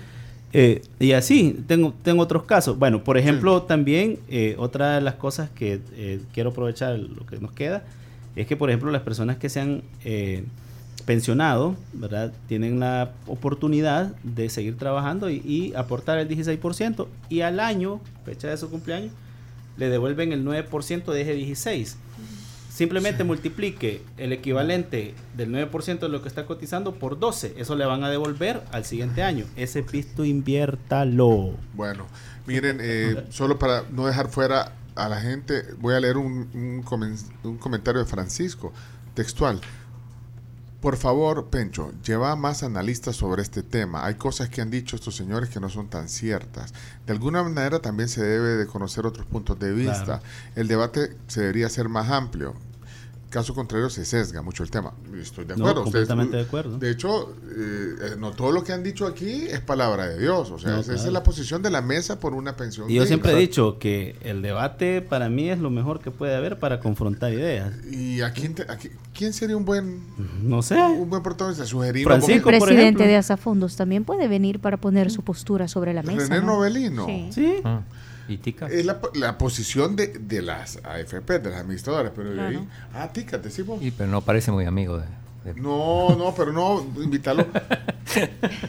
eh, y así, tengo, tengo otros casos. Bueno, por ejemplo, también eh, otra de las cosas que eh, quiero aprovechar lo que nos queda es que, por ejemplo, las personas que se han eh, pensionado, ¿verdad? Tienen la oportunidad de seguir trabajando y, y aportar el 16% y al año, fecha de su cumpleaños, le devuelven el 9% de ese 16. Simplemente multiplique el equivalente del 9% de lo que está cotizando por 12. Eso le van a devolver al siguiente año. Ese pisto inviértalo. Bueno, miren, eh, [laughs] solo para no dejar fuera a la gente, voy a leer un, un comen- un comentario de Francisco, textual. Por favor, Pencho, lleva más analistas sobre este tema. Hay cosas que han dicho estos señores que no son tan ciertas. De alguna manera también se debe de conocer otros puntos de vista. Claro. El debate se debería ser más amplio. Caso contrario, se sesga mucho el tema. Estoy de No, acuerdo. Ustedes- completamente de acuerdo. De hecho, eh, eh, no todo lo que han dicho aquí es palabra de Dios. O sea, No, esa, claro. es la posición de la mesa por una pensión. Y yo digna. siempre he dicho que el debate para mí es lo mejor que puede haber para confrontar ideas. ¿Y a quién, te- a qui- quién sería un buen, No sé. un buen protagonista? Sugerir Francisco, el por presidente ejemplo. de Asafondos también puede venir para poner su postura sobre la mesa. René ¿no? Novelino. Sí. Sí. Ah, ¿Y Tica? Es la, la posición de, de las AFP, de las administradoras. Pero de Claro. ahí. Ah, tica, decimos. Sí, pero no parece muy amigo de... de- No, no, pero no, invítalo. [laughs]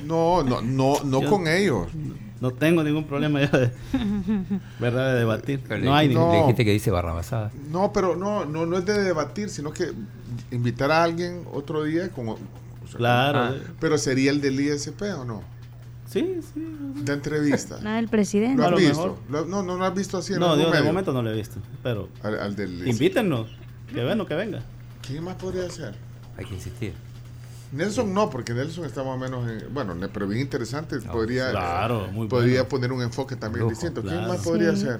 No, no, no, no Yo- con ellos. No tengo ningún problema ya de, ¿verdad? de debatir. Pero No le, hay ningún. No. dijiste que dice barrabasada. No, pero no, no, no es de debatir, sino que invitar a alguien otro día con, o sea, Claro. Ah. Pero sería el del ISP o no? Sí, sí. De entrevista. Nada del presidente. ¿Lo A has lo visto? Lo- no, no lo has visto así en No, de momento no lo he visto. Pero Al, al del invítennos. Que bueno, que venga. ¿Quién más podría ser? Hay que insistir. Nelson no, porque Nelson está más o menos en, bueno, pero bien interesante, podría claro, muy podría bueno. poner un enfoque también Lujo, distinto. ¿Quién claro. más podría Sí. ser?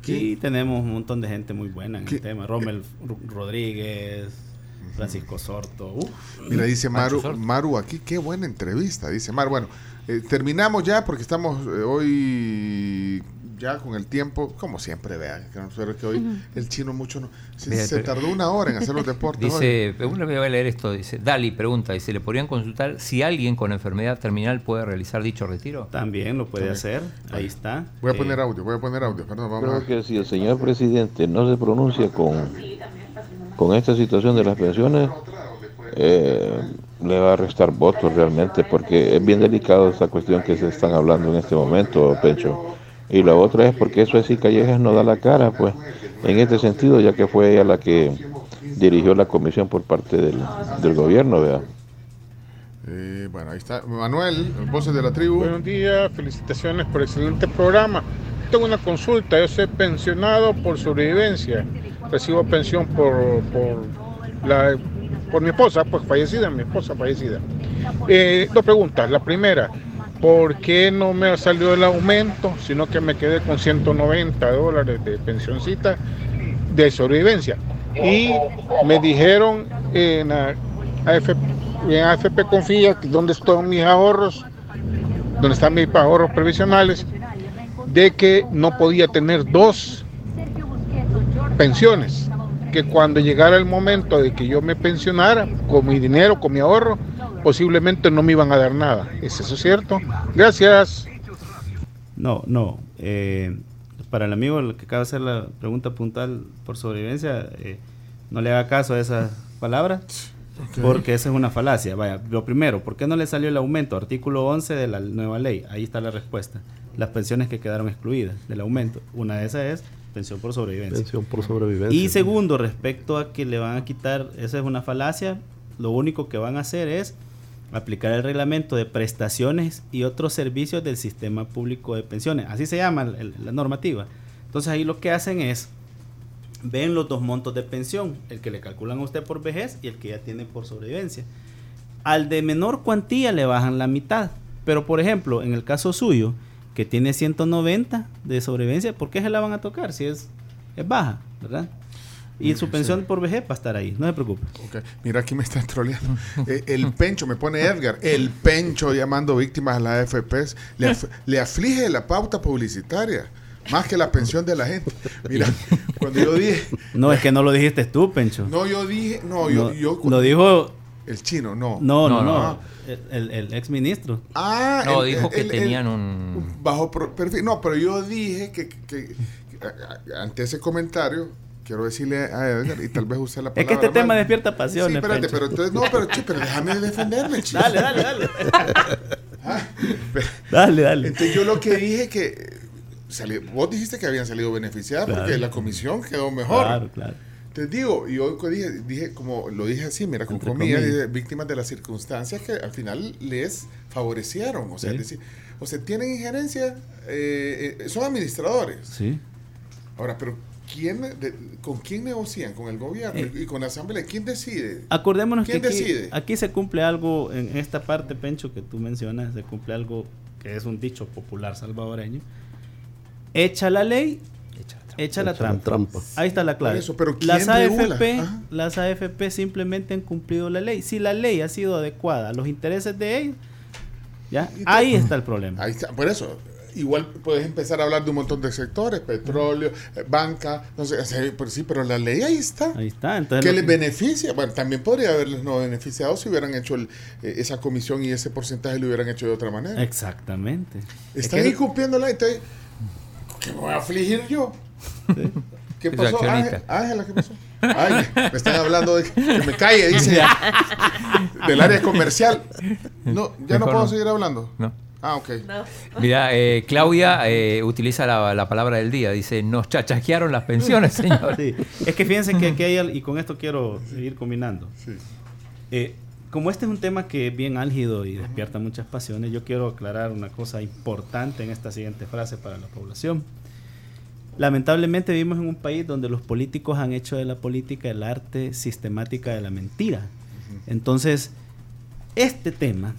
Aquí tenemos un montón de gente muy buena en ¿Qué? el tema. Rommel Rodríguez, Francisco Sorto. Uf. Mira, dice Maru. Maru aquí, qué buena entrevista, dice Maru. Bueno, eh, terminamos ya porque estamos eh, hoy ya con el tiempo, como siempre, vean, que, que hoy el chino mucho no. Se, Mira, se pero- tardó una hora en hacer los [laughs] deportes. hoy. Dice, una vez voy a leer esto, dice, Dali pregunta, dice, ¿le podrían consultar si alguien con enfermedad terminal puede realizar dicho retiro? También lo puede También. hacer. Ahí está. Voy a Eh, poner audio, voy a poner audio, perdón, vamos Creo a que si el señor presidente no se pronuncia con, con esta situación de las pensiones, eh, le va a restar votos realmente, porque es bien delicado esta cuestión que se están hablando en este momento, Pencho. Y la otra es porque eso así Callejas no da la cara, pues, en este sentido, ya que fue ella la que dirigió la comisión por parte del, del gobierno, ¿verdad? Eh, bueno, ahí está. Manuel, voces de la tribu. Buenos días, felicitaciones por excelente programa. Tengo una consulta, yo soy pensionado por sobrevivencia. Recibo pensión por, por, la, por mi esposa, pues fallecida, mi esposa fallecida. Eh, dos preguntas. La primera, ¿por qué no me salió el aumento, sino que me quedé con 190 dólares de pensioncita de sobrevivencia? Y me dijeron en AFP, en AFP Confía, donde están mis ahorros, donde están mis ahorros previsionales, de que no podía tener dos pensiones, que cuando llegara el momento de que yo me pensionara, con mi dinero, con mi ahorro, posiblemente no me iban a dar nada. ¿Es eso cierto? Gracias. No, no. eh, para el amigo el que acaba de hacer la pregunta puntual por sobrevivencia, eh, no le haga caso a esas palabras, porque esa es una falacia. Vaya, lo primero, ¿por qué no le salió el aumento? Artículo 11 de la nueva ley. Ahí está la respuesta. Las pensiones que quedaron excluidas del aumento. Una de esas es pensión por sobrevivencia. Pensión por sobrevivencia. Y segundo, respecto a que le van a quitar, esa es una falacia, lo único que van a hacer es aplicar el reglamento de prestaciones y otros servicios del sistema público de pensiones. Así se llama el- la normativa. Entonces ahí lo que hacen es ven los dos montos de pensión, el que le calculan a usted por vejez y el que ya tiene por sobrevivencia. Al de menor cuantía le bajan la mitad, pero por ejemplo, en el caso suyo, que tiene 190 de sobrevivencia, ¿por qué se la van a tocar si es, es baja, verdad? Y su pensión por vejez va a estar ahí, no se preocupe. Ok, Mira, aquí me están troleando. Eh, el pencho, me pone Edgar, el pencho llamando víctimas a la AFPs, le, af- le aflige la pauta publicitaria, más que la pensión de la gente. Mira, cuando yo dije, No, es que no lo dijiste tú, Pencho. no, yo dije, no, yo, No, yo lo dijo el chino, no. No, no, No, no. El, el, el ex ministro. Ah, No, el- dijo el- que el- tenían el- un... bajo perfil. No, pero yo dije que, ante ese comentario quiero decirle a Edgar y tal vez usted la [laughs] Es palabra que este tema despierta pasiones. Sí, espérate, pero entonces no, pero chi, pero déjame defenderme, [laughs] chi. Dale, dale, dale. [laughs] Ah, pero- dale, dale. Entonces yo lo que dije que vos dijiste que habían salido beneficiadas Claro. porque la comisión quedó mejor. Claro, claro. Te digo, y yo que dije, dije, como lo dije así, mira, con comillas, comillas. víctimas de las circunstancias que al final les favorecieron. O sea, Sí. es decir, o sea, tienen injerencia, eh, eh, son administradores. Sí. Ahora, pero ¿quién, de- ¿con quién negocian? ¿Con el gobierno Eh. y con la asamblea? ¿Quién decide? Acordémonos que ¿Quién aquí, decide? aquí se cumple algo, en esta parte, Pencho, que tú mencionas, se cumple algo que es un dicho popular salvadoreño. Echa la ley, echa la Echa la trampa. trampa. Ahí está la clave. Por eso, pero ¿quién las? AFP, las AFP simplemente han cumplido la ley. Si la ley ha sido adecuada a los intereses de ellos, ¿ya? Ahí está el problema. Ahí está, por eso. Igual puedes empezar a hablar de un montón de sectores, petróleo, eh, banca, no sé, sí, pero la ley ahí está. Ahí está. Entonces, lo les beneficia. Bueno, también podría haberles no beneficiado si hubieran hecho el- eh, esa comisión y ese porcentaje lo hubieran hecho de otra manera. Exactamente. Es Están que- incumpliendo la entonces, ¿Qué me voy a afligir yo? ¿Qué pasó? accionista. Ángel- Ángela, ¿qué pasó? Ay, me están hablando de que me calle, dice. del área comercial. No, ya no puedo no. seguir hablando. No. Ah, ok. Mira, eh, Claudia eh, utiliza la, la palabra del día. Dice, nos chachasquearon las pensiones, señor. Sí. Es que fíjense que aquí hay, y con esto quiero seguir combinando. Sí. Eh, como este es un tema que es bien álgido y despierta muchas pasiones, yo quiero aclarar una cosa importante en esta siguiente frase para la población. Lamentablemente vivimos en un país donde los políticos han hecho de la política el arte sistemática de la mentira. Entonces, este tema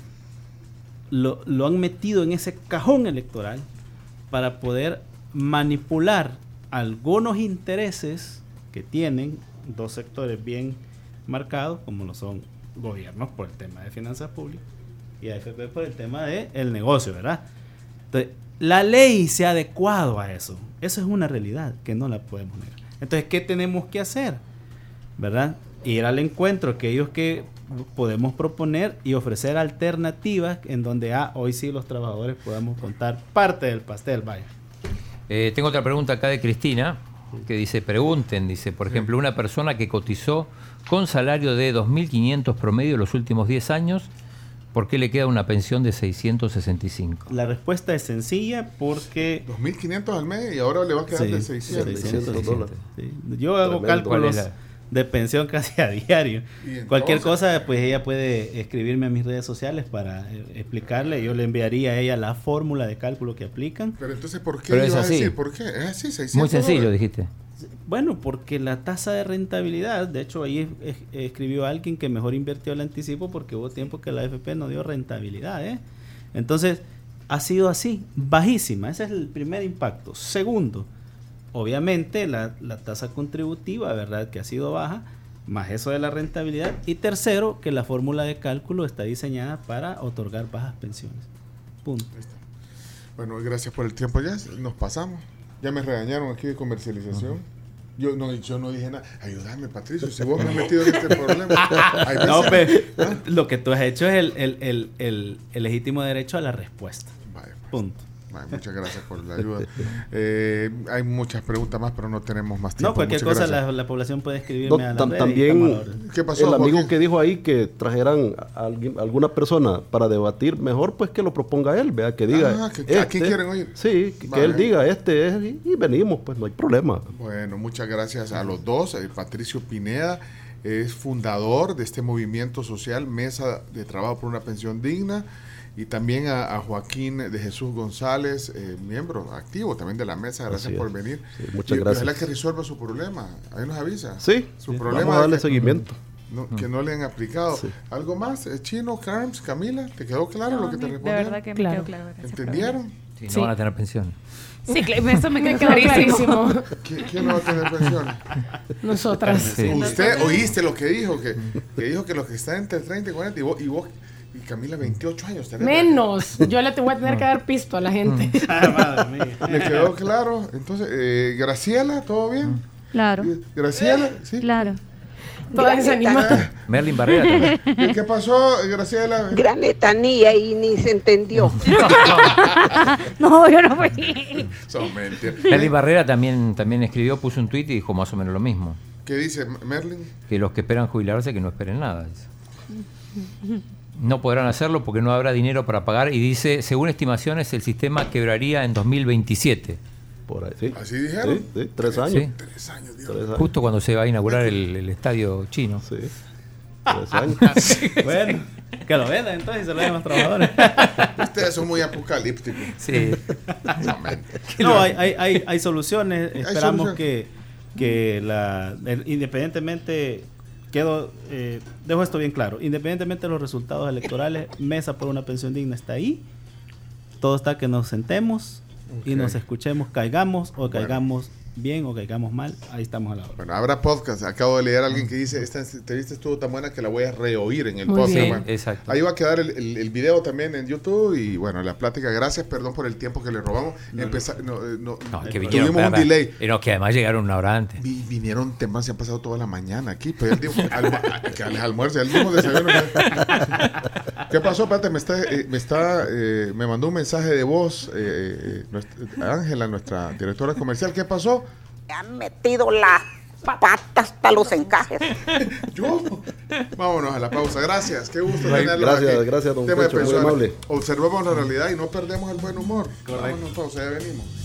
lo, lo han metido en ese cajón electoral para poder manipular algunos intereses que tienen dos sectores bien marcados, como lo son gobiernos por el tema de finanzas públicas y AFP por el tema del el negocio, ¿verdad? Entonces, la ley se ha adecuado a eso. Eso es una realidad que no la podemos negar. Entonces, ¿qué tenemos que hacer? ¿Verdad? Ir al encuentro, aquellos que podemos proponer y ofrecer alternativas en donde ah, hoy sí los trabajadores podamos contar parte del pastel, vaya. Eh, tengo otra pregunta acá de Cristina, que dice, pregunten, dice, por ejemplo, una persona que cotizó con salario de 2.500 promedio los últimos 10 años, ¿por qué le queda una pensión de 665? La respuesta es sencilla porque 2.500 al mes y ahora le va a quedar Sí, de 600. 600 dólares. Sí, Yo hago Tremendo. cálculos ¿Cuál es la- de pensión casi a diario. Cualquier cosa, pues ella puede escribirme a mis redes sociales para eh, explicarle. Yo le enviaría a ella la fórmula de cálculo que aplican. Pero entonces, ¿por qué Pero le es así. decir? ¿Por qué? Es así, 600 Muy sencillo, dólares. dijiste. Bueno, porque la tasa de rentabilidad, de hecho ahí es- es- escribió alguien que mejor invirtió el anticipo porque hubo tiempo que la AFP no dio rentabilidad. ¿eh? Entonces, ha sido así, bajísima. Ese es el primer impacto. Segundo, obviamente la, la tasa contributiva, ¿verdad? Que ha sido baja, más eso de la rentabilidad. Y tercero, que la fórmula de cálculo está diseñada para otorgar bajas pensiones. Punto. Bueno, gracias por el tiempo. Ya nos pasamos. Ya me regañaron aquí de comercialización. Yo no, yo no dije nada. Ayúdame, Patricio, si vos me has metido en este problema. Hay veces- No, pe- lo que tú has hecho es el, el- el- el- el legítimo derecho a la respuesta. Vaya, pues. Punto. Vaya, muchas gracias por la ayuda. Eh, hay muchas preguntas más, pero no tenemos más tiempo. No, cualquier Muchas cosa la, la población puede escribirme No, a la tam- red también. ¿Qué pasó, el amigo que dijo ahí que trajeran a alguien, alguna persona para debatir, mejor pues que lo proponga él, vea que diga. Ah, que- ¿a quién quieren oír? Sí, que, que Vale. él diga, este es, y, y venimos, pues no hay problema. Bueno, muchas gracias a los dos, eh, Patricio Pineda es fundador de este movimiento social, Mesa de Trabajo por una Pensión Digna, y también a, a Joaquín de Jesús González, eh, miembro activo también de la mesa. Gracias por venir. Sí, muchas Y gracias. Ojalá que resuelva su problema. Ahí nos avisa. Sí, Su sí, problema vamos a darle es que- seguimiento. no- que no le han aplicado. Sí. ¿Algo más? Eh, Chino, Carms, Camila, ¿te quedó claro No, lo que te de respondieron? verdad que me Claro. quedó claro. ¿Entendieron? Sí, no Sí. van a tener pensión. Sí, eso me quedó [laughs] clarísimo. clarísimo. ¿Qui- ¿Quién no va a tener pensión? [laughs] Nosotras. Sí. Usted oíste lo que dijo, que, que dijo que los que están entre 30 y 40 y vos, y, vos, y Camila 28 años. tenés. Menos. Yo le te voy a tener que dar pisto a la gente. [laughs] Ah, madre mía. ¿Le quedó claro? Entonces, eh, Graciela, ¿todo bien? Claro, Graciela, sí. claro. Toda desanimada. Merlin Barrera también. ¿Y qué pasó, Graciela? Gran letanía y ni se entendió. [laughs] No, yo no fui. Son mentiras. Merlin Barrera también, también escribió, puso un tuit y dijo más o menos lo mismo. ¿Qué dice Merlin? Que los que esperan jubilarse que no esperen nada. No podrán hacerlo porque no habrá dinero para pagar y dice, según estimaciones, el sistema quebraría en 2027. Por ahí, sí. ¿Así dijeron? Sí, sí, tres años. ¿sí? Tres años, Dios. Tres años. Justo cuando se va a inaugurar el, el estadio chino. Sí. Tres años. [laughs] Bueno, que lo vendan entonces y se lo den a los trabajadores. [laughs] Ustedes son muy apocalípticos. Sí. No, [laughs] hay, hay, hay, hay soluciones. Esperamos que, que la, el- independientemente, quedo, eh, dejo esto bien claro, independientemente de los resultados electorales, Mesa por una pensión digna está ahí. Todo está que nos sentemos y nos escuchemos, caigamos o caigamos bien o caigamos mal. Ahí estamos a la hora. Bueno, habrá podcast. Acabo de leer a alguien que dice, esta entrevista estuvo tan buena que la voy a reoír en el Muy podcast. bien. Exacto. Ahí va a quedar el, el- el video también en YouTube y bueno, la plática. Gracias, perdón por el tiempo que le robamos. Empeza- no, eh, no, No, que tuvimos vinieron, un espera, delay. no, que además llegaron una hora antes. Vi- vinieron temas, se han pasado toda la mañana aquí, pero él dijo, alma- que al almuerzo, el mismo desayuno. ¿Qué pasó? Espérate, me está, eh, me está, eh, me mandó un mensaje de voz, eh, eh, nuestra- Ángela, nuestra directora comercial. ¿Qué pasó? Han metido la pata hasta los encajes. [laughs] Yo. Vámonos a la pausa. Gracias. Qué gusto tenerlo Gracias, aquí. gracias, don Pecho, muy amable. Observemos la realidad y no perdemos el buen humor. Correcto. Vámonos, pausa, ya venimos.